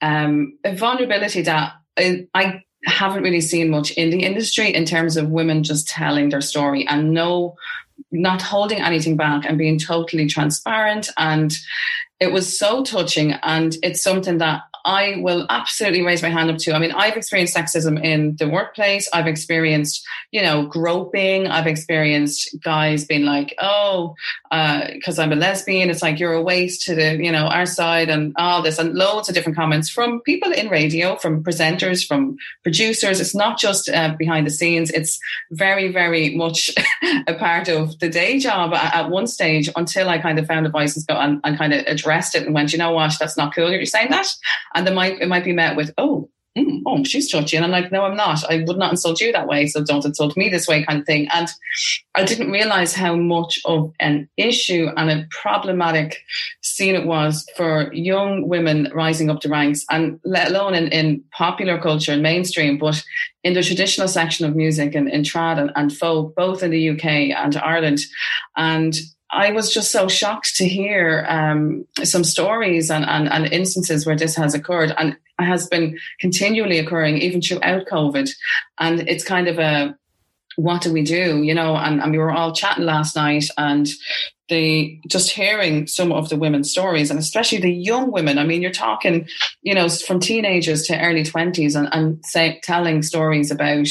um, a vulnerability that I, I haven't really seen much in the industry in terms of women just telling their story and no not holding anything back and being totally transparent and it was so touching and it's something that I will absolutely raise my hand up to. I mean, I've experienced sexism in the workplace. I've experienced, you know, groping. I've experienced guys being like, oh, because uh, I'm a lesbian, it's like you're a waste to the, you know, our side and all this, and loads of different comments from people in radio, from presenters, from producers. It's not just uh, behind the scenes. It's very, very much *laughs* a part of the day job at, at, one stage until I kind of found a voice and, and, and kind of addressed it and went, you know what, that's not cool. You're saying that and they might it might be met with oh mm, oh she's touchy. And i'm like no i'm not. I would not insult you that way so don't insult me this way kind of thing. And i didn't realize how much of an issue and a problematic scene it was for young women rising up the ranks and let alone in, in popular culture and mainstream but in the traditional section of music and in trad and, and folk both in the uk and ireland. And I was just so shocked to hear um, some stories and, and, and, instances where this has occurred and has been continually occurring even throughout COVID. And it's kind of a what do we do? You know, and, and we were all chatting last night and the just hearing some of the women's stories and especially the young women. I mean you're talking you know from teenagers to early 20s and, and say, telling stories about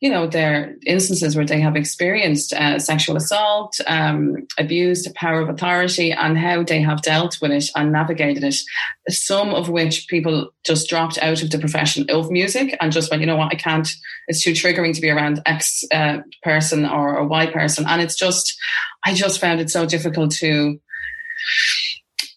you know their instances where they have experienced uh, sexual assault um, abused power of authority and how they have dealt with it and navigated it. Some of which people just dropped out of the profession of music and just went you know what? I can't. It's too triggering to be around x uh, person or a y person. And it's just I just found it so difficult to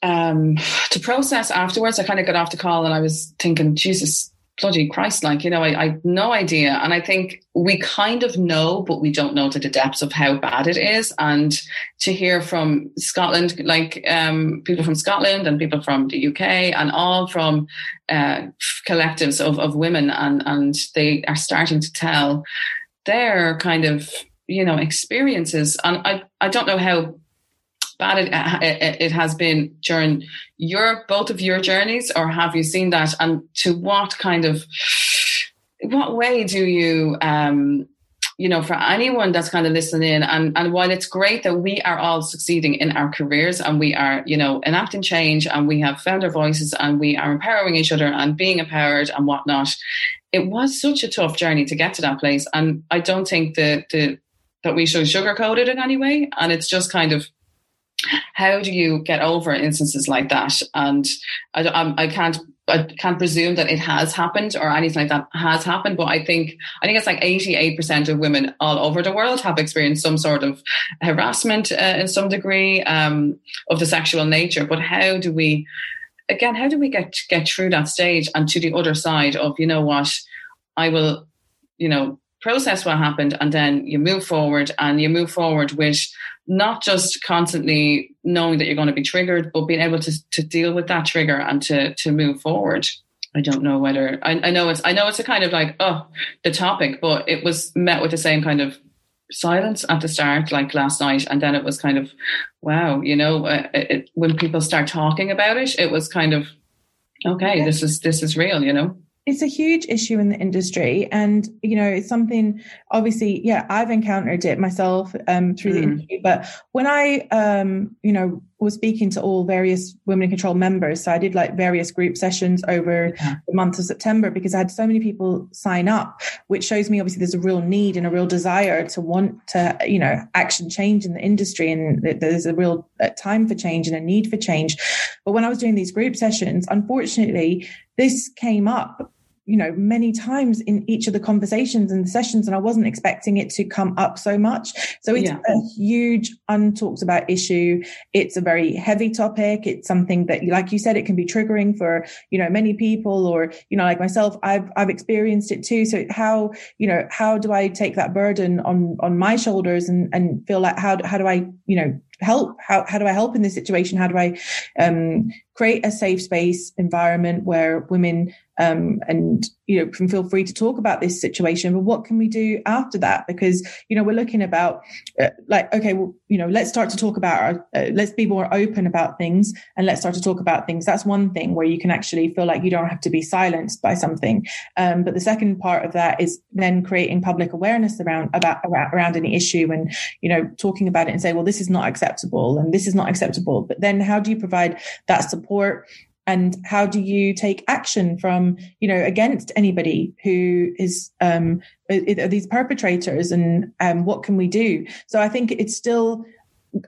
um, to process afterwards. I kind of got off the call and I was thinking, Jesus, bloody Christ, like, you know, I, I no idea. And I think we kind of know, but we don't know to the depths of how bad it is. And to hear from Scotland, like um, people from Scotland and people from the UK and all from uh, collectives of, of women, and, and they are starting to tell their kind of you know experiences and i i don't know how bad it, it, it has been during your both of your journeys or have you seen that and to what kind of what way do you um you know, for anyone that's kind of listening in, and, and while it's great that we are all succeeding in our careers and we are, you know, enacting change and we have found our voices and we are empowering each other and being empowered and whatnot, it was such a tough journey to get to that place. And I don't think the the that we should sugarcoat it in any way. And it's just kind of how do you get over instances like that? And I, I can't I can't presume that it has happened or anything like that has happened, but I think I think it's like eighty eight percent of women all over the world have experienced some sort of harassment uh, in some degree um, of the sexual nature. But how do we, again, how do we get get through that stage and to the other side of you know what I will, you know, process what happened and then you move forward and you move forward with not just constantly knowing that you're going to be triggered, but being able to, to deal with that trigger and to, to move forward. I don't know whether I, I know it's I know it's a kind of like oh the topic, but it was met with the same kind of silence at the start, like last night, and then it was kind of wow, you know, uh, it, when people start talking about it, it was kind of okay, this is this is real, you know it's a huge issue in the industry and you know it's something obviously yeah i've encountered it myself um, through mm. the industry but when i um, you know was speaking to all various women in control members so i did like various group sessions over yeah. the month of september because i had so many people sign up which shows me obviously there's a real need and a real desire to want to you know action change in the industry and there's a real uh, time for change and a need for change but when i was doing these group sessions unfortunately this came up you know, many times in each of the conversations and the sessions, and I wasn't expecting it to come up so much. So it's yeah. a huge untalked about issue. It's a very heavy topic. It's something that, like you said, it can be triggering for, you know, many people or, you know, like myself, I've, I've experienced it too. So how, you know, how do I take that burden on, on my shoulders and, and feel like how, how do I, you know, help how, how do i help in this situation? How do i um, create a safe space environment where women um, and you know can feel free to talk about this situation but what can we do after that? Because you know we're looking about uh, like okay well you know let's start to talk about our uh, let's be more open about things and let's start to talk about things. That's one thing where you can actually feel like you don't have to be silenced by something. Um, but the second part of that is then creating public awareness around about around any issue and you know talking about it and say well this is not acceptable and this is not acceptable but then how do you provide that support? And how do you take action from you know against anybody who is um are these perpetrators and um what can we do? So i think it's still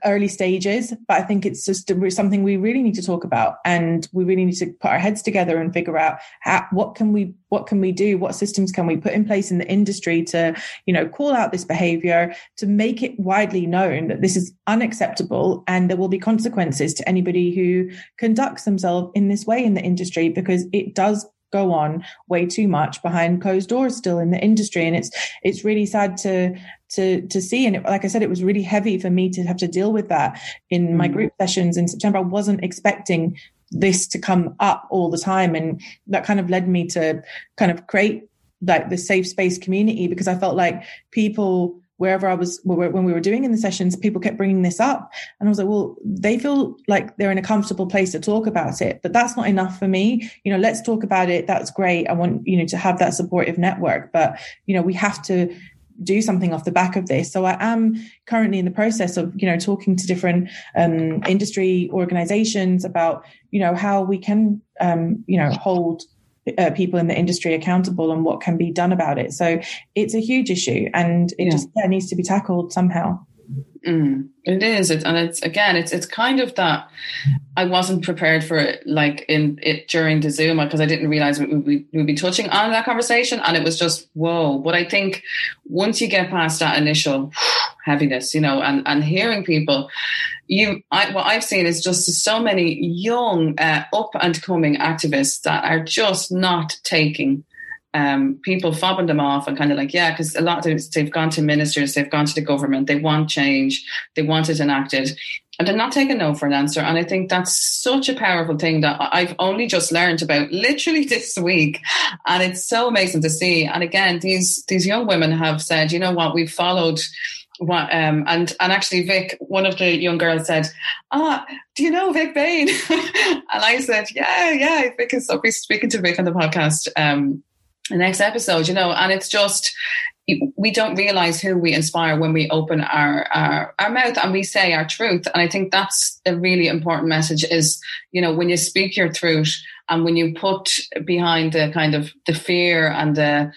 early stages, but I think it's just something we really need to talk about, and we really need to put our heads together and figure out how, what can we what can we do, what systems can we put in place in the industry to you know call out this behavior, to make it widely known that this is unacceptable, and there will be consequences to anybody who conducts themselves in this way in the industry because it does go on way too much behind closed doors still in the industry. And it's it's really sad to to to see. And it, like i said it was really heavy for me to have to deal with that in my mm. group sessions in september. I wasn't expecting this to come up all the time. And that kind of led me to kind of create like the safe space community because i felt like people wherever I was when we were doing in the sessions, people kept bringing this up, and I was like, well, they feel like they're in a comfortable place to talk about it, but that's not enough for me. You know, let's talk about it. That's great. I want you know to have that supportive network, but you know, we have to do something off the back of this. So I am currently in the process of, you know, talking to different um, industry organizations about, you know, how we can, um, you know, hold uh, people in the industry accountable and what can be done about it. So it's a huge issue and it yeah. just yeah, needs to be tackled somehow. Mm, it is, it, and it's again, it's it's kind of that I wasn't prepared for it, like in it during the Zoom because I didn't realize we would be, we'd be touching on that conversation, and it was just whoa. But I think once you get past that initial heaviness, you know, and and hearing people, you, I, what I've seen is just so many young, uh, up and coming activists that are just not taking um, people fobbing them off and kind of like, yeah, because a lot of times they've gone to ministers, they've gone to the government, they want change, they want it enacted, and they're not taking no for an answer. And I think that's such a powerful thing that I've only just learned about *laughs* literally this week, and it's so amazing to see. And again, these these young women have said, you know what, we've followed what, um, and and actually Vick, one of the young girls said, "Ah, do you know Vick Bain?" *laughs* and I said, "Yeah, yeah, Vick is. I'll be speaking to Vick on the podcast um, the next episode." You know, and it's just we don't realize who we inspire when we open our, our, our mouth and we say our truth. And I think that's a really important message. Is you know when you speak your truth and when you put behind the kind of the fear and the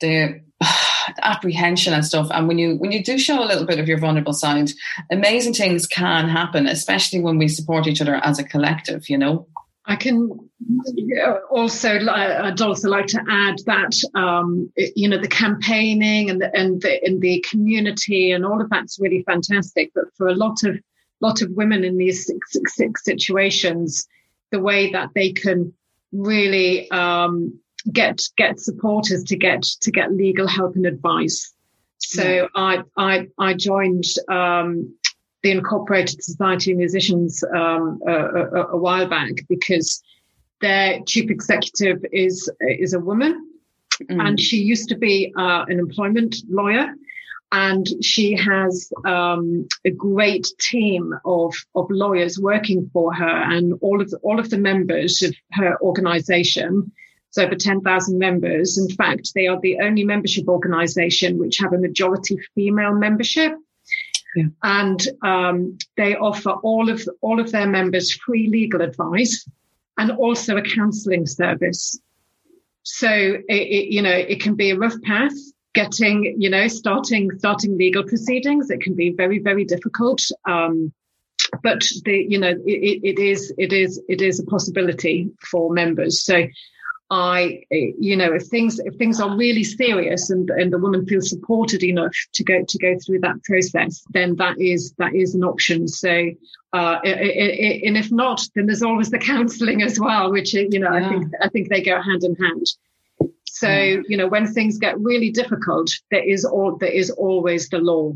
the *sighs* apprehension and stuff and when you when you do show a little bit of your vulnerable side amazing things can happen especially when we support each other as a collective you know I can also I'd also like to add that um, you know the campaigning and the and the the community and all of that's really fantastic. But for a lot of lot of women in these situations, the way that they can really um, get get supporters to get to get legal help and advice. So yeah. I I I joined um, the Incorporated Society of Musicians um, a, a, a, while back because their chief executive is is a woman, mm. and she used to be uh, an employment lawyer. And she has um, a great team of, of lawyers working for her, and all of the, all of the members of her organisation it's over 10,000 members. In fact, they are the only membership organization which have a majority female membership. Yeah. And um, they offer all of all of their members free legal advice and also a counselling service. So it, it, you know it can be a rough path getting you know starting starting legal proceedings. It can be very very difficult. Um, but the you know it, it is it is it is a possibility for members. So I, you know, if things if things are really serious and, and the woman feels supported enough to go to go through that process, then that is that is an option. So, uh, and if not, then there's always the *laughs* counselling as well, which you know yeah. I think I think they go hand in hand. So yeah. you know, when things get really difficult, there is all there is always the law.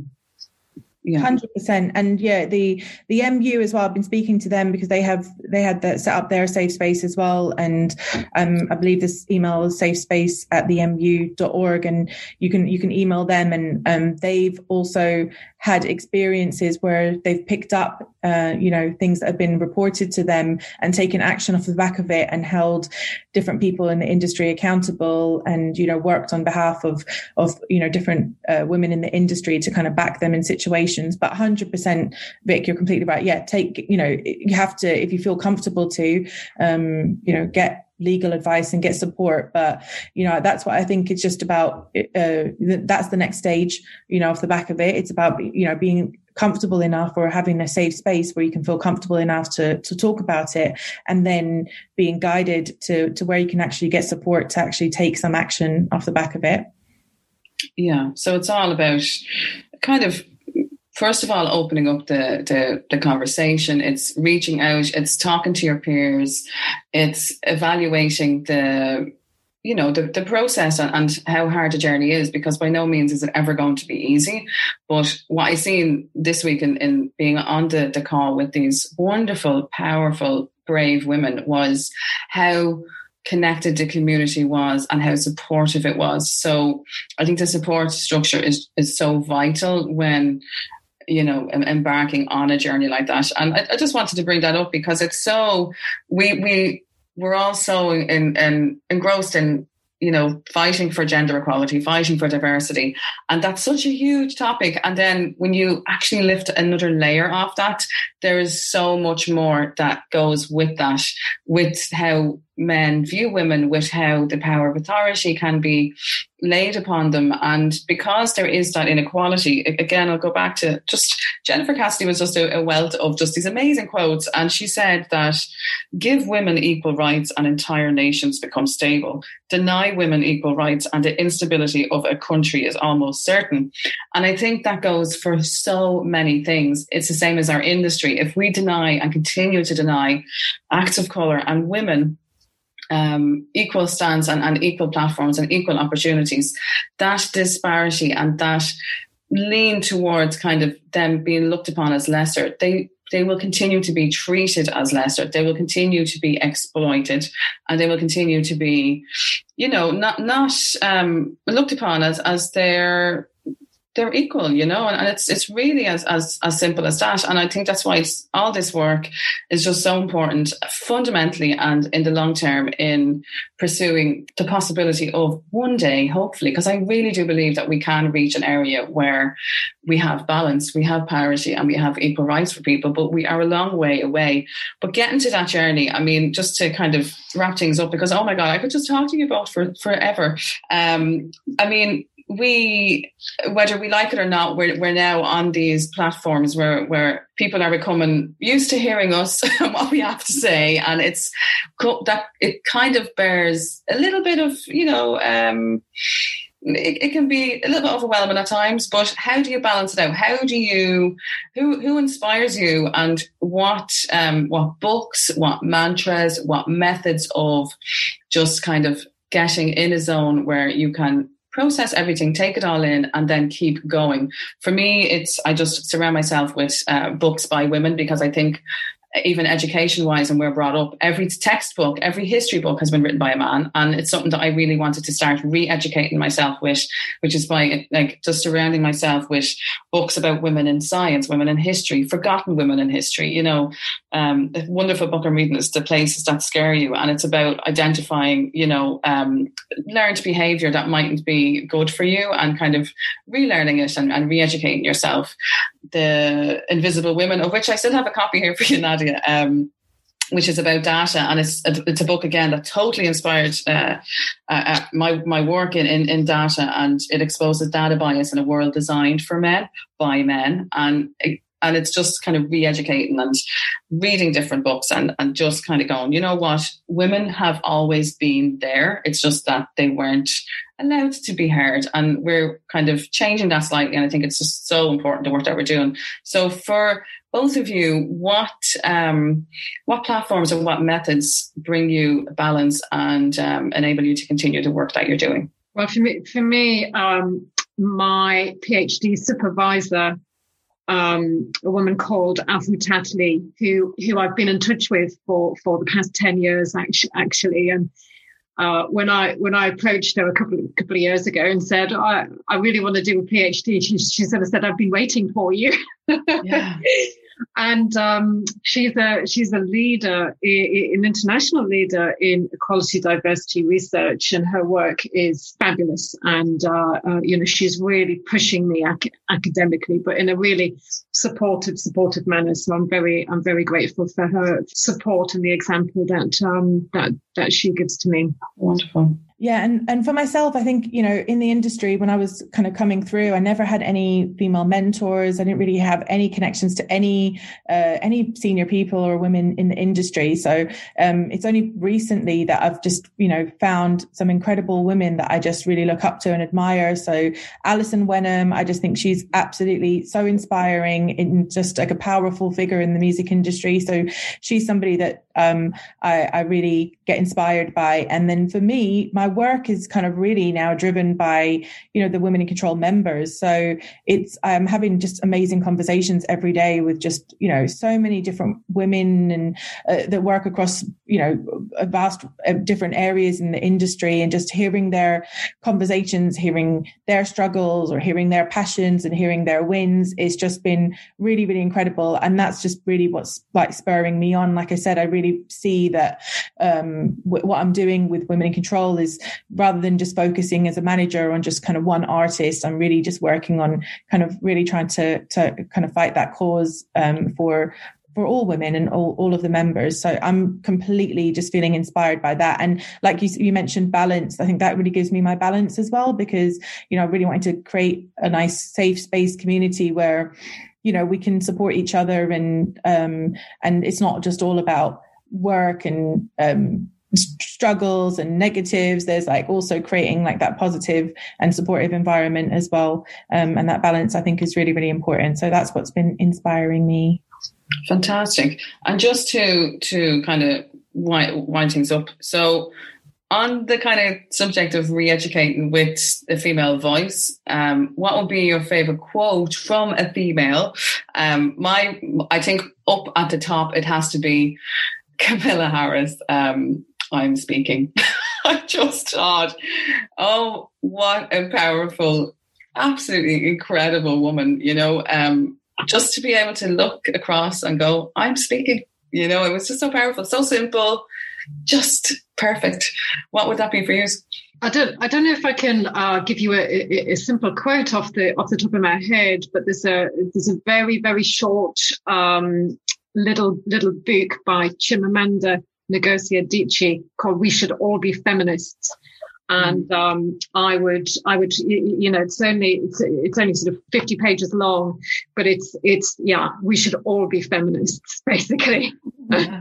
Hundred percent, and yeah, the the MU as well. I've been speaking to them because they have they had that set up their safe space as well, and um, I believe this email is safe space at the mu.org, and you can you can email them, and um, they've also had experiences where they've picked up, uh, you know, things that have been reported to them and taken action off the back of it and held different people in the industry accountable and, you know, worked on behalf of, of, you know, different uh, women in the industry to kind of back them in situations. But 100%, Vick, you're completely right. Yeah, take, you know, you have to, if you feel comfortable to, um, you know, get legal advice and get support. But you know that's what i think it's just about uh, that's the next stage you know off the back of it. It's about you know being comfortable enough or having a safe space where you can feel comfortable enough to to talk about it and then being guided to to where you can actually get support to actually take some action off the back of it. Yeah. So it's all about kind of first of all opening up the, the, the conversation it's reaching out it's talking to your peers it's evaluating the you know the, the process and, and, how hard the journey is because by no means is it ever going to be easy. But what i seen this week in, in being on the, the call with these wonderful powerful brave women was how connected the community was and how supportive it was. So i think the support structure is is so vital when you know embarking on a journey like that. And I, I, just wanted to bring that up because it's so we we we're all so in, in, engrossed in you know fighting for gender equality fighting for diversity. And that's such a huge topic. And then when you actually lift another layer off that there is so much more that goes with that with how men view women with how the power of authority can be laid upon them. And because there is that inequality, again, I'll go back to just Jennifer Cassidy was just a, a wealth of just these amazing quotes. And she said that give women equal rights and entire nations become stable. Deny women equal rights and the instability of a country is almost certain. And I think that goes for so many things. It's the same as our industry. If we deny and continue to deny acts of color and women um, equal stands and, and equal platforms and equal opportunities, that disparity and that lean towards kind of them being looked upon as lesser, they they will continue to be treated as lesser. They will continue to be exploited, and they will continue to be, you know, not not um, looked upon as as their they're equal, you know, and, and, it's it's really as, as as simple as that. And I think that's why all this work is just so important, fundamentally and in the long term, in pursuing the possibility of one day, hopefully, because I really do believe that we can reach an area where we have balance, we have parity, and we have equal rights for people. But we are a long way away. But getting to that journey, I mean, just to kind of wrap things up, because oh my god, I could just talk to you about for forever. Um, I mean we whether we like it or not we're, we're now on these platforms where where people are becoming used to hearing us and *laughs* what we have to say. And it's that it kind of bears a little bit of you know um, it, it, can be a little bit overwhelming at times but how do you balance it out? How do you who who inspires you? And what um what books what mantras what methods of just kind of getting in a zone where you can process everything, take it all in, and then keep going. For me, it's I just surround myself with uh, books by women because I think even education wise and we're brought up every textbook every history book has been written by a man and it's something that i really wanted to start re-educating myself with which is by like just surrounding myself with books about women in science women in history forgotten women in history you know. Um, a wonderful book i'm reading is the places that scare you and it's about identifying you know um, learned behavior that mightn't be good for you and kind of relearning it and, and re-educating yourself the invisible women of which i still have a copy here for you nadia um, which is about data, and it's it's a book again that totally inspired uh, uh, uh, my my work in, in, in data, and it exposes data bias in a world designed for men by men, and it, and it's just kind of re-educating and reading different books and and just kind of going, you know what, women have always been there. It's just that they weren't allowed to be heard, and we're kind of changing that slightly. And I think it's just so important the work that we're doing. So for both of you, what um, what platforms and what methods bring you balance and um, enable you to continue the work that you're doing? Well, for me, for me, um, my PhD supervisor um, a woman called Ahu Tatli, who who I've been in touch with for for the past ten years actually, and. Uh, when I when I approached her a couple of, couple of years ago and said I, I really want to do a PhD, she, she sort of said I've been waiting for you. Yeah. *laughs* and um, she's a she's a leader, an international leader in equality diversity research, and her work is fabulous. And uh, uh, you know, she's really pushing me ac- academically, but in a really supportive, supportive manner. So I'm very I'm very grateful for her support and the example that um, that that she gives to me. Wonderful. Yeah, and and for myself, I think you know, in the industry when I was kind of coming through, I never had any female mentors. I didn't really have any connections to any uh, any senior people or women in the industry. So um, it's only recently that I've just you know found some incredible women that I just really look up to and admire. So Alison Wenham, I just think she's absolutely so inspiring and just like a powerful figure in the music industry. So she's somebody that um, I, I really get inspired by. And then for me, my work is kind of really now driven by, you know, the Women in Control members. So it's, I'm having just amazing conversations every day with just, you know, so many different women and uh, that work across, you know, a vast uh, different areas in the industry and just hearing their conversations, hearing their struggles or hearing their passions and hearing their wins. It's just been really, really incredible. And that's just really what's like spurring me on. Like I said, I really really see that um, w- what I'm doing with Women in Control is rather than just focusing as a manager on just kind of one artist, I'm really just working on kind of really trying to to kind of fight that cause um, for for all women and all, all of the members. So I'm completely just feeling inspired by that. And like you, you mentioned balance, I think that really gives me my balance as well, because, you know, I really wanted to create a nice safe space community where, you know, we can support each other and, um, and it's not just all about work and um, struggles and negatives there's like also creating like that positive and supportive environment as well. Um, and that balance i think is really really important. So that's what's been inspiring me. Fantastic. And just to to kind of wind, wind things up. So on the kind of subject of re-educating with the female voice, um, what would be your favorite quote from a female? Um, my, I think up at the top, it has to be Kamala Harris, um, I'm speaking. *laughs* I just thought, oh, what a powerful, absolutely incredible woman, you know, um, just to be able to look across and go, I'm speaking, you know, it was just so powerful, so simple, just perfect. What would that be for you? I don't. I don't know if I can uh, give you a, a, a, simple quote off the off the top of my head, but there's a there's a very very short um, little little book by Chimamanda Ngozi Adichie called "We Should All Be Feminists." And mm. um, I would, I would, you know, it's only, it's, it's only sort of fifty pages long, but it's, it's, yeah, we should all be feminists, *laughs* basically. Yeah.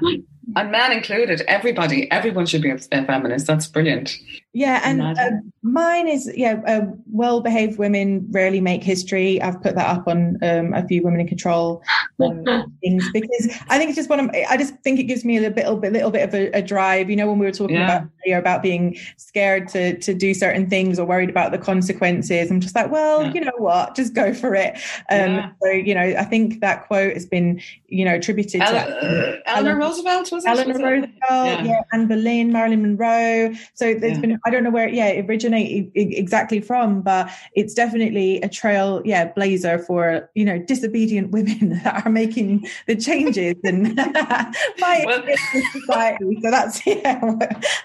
and man included, everybody, everyone should be a feminist. That's brilliant. Yeah, and uh, mine is yeah, uh, well-behaved women rarely make history. I've put that up on um, a few women in control um, *laughs* things because I think it's just one of I just think it gives me a little bit, a little bit of a, a drive. You know, when we were talking yeah. about earlier about being scared to to do certain things or worried about the consequences, I'm just like, well, yeah. you know what, just go for it. Um, yeah. So you know, I think that quote has been you know attributed to uh, Eleanor Roosevelt was it? Eleanor Roosevelt, yeah. Anne Boleyn, Marilyn Monroe. So there's been I don't know where yeah it originated exactly from, but it's definitely a trail yeah blazer for you know disobedient women *laughs* that are making the changes and *laughs* my well, society. So that's *laughs* yeah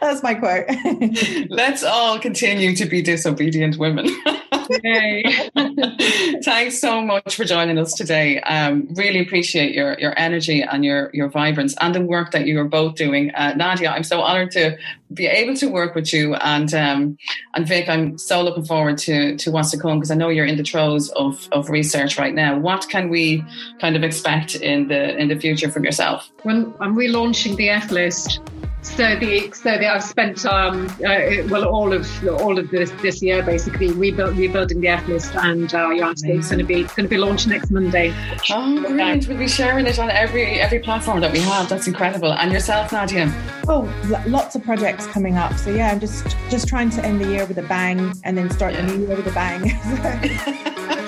that's my quote. Let's all continue to be disobedient women. Thanks so much for joining us today. Um, really appreciate your your energy and your your vibrance and the work that you are both doing. Uh, Nadia, I'm so honoured to be able to work with you and um, and Vick. I'm so looking forward to to what's to come because I know you're in the throes of of research right now. What can we kind of expect in the in the future from yourself? When I'm relaunching the F list so the so the, I've spent um, uh, well all of all of this this year basically rebuild, rebuilding the F list and uh, yeah, it's going to be going to be launched next Monday. Oh, brilliant! We'll be sharing it on every every platform that we have. That's incredible. And yourself, Nadia? Oh, lots of projects coming up. So yeah, I'm just just trying to end the year with a bang and then start yeah. the new year with a bang. *laughs* *laughs*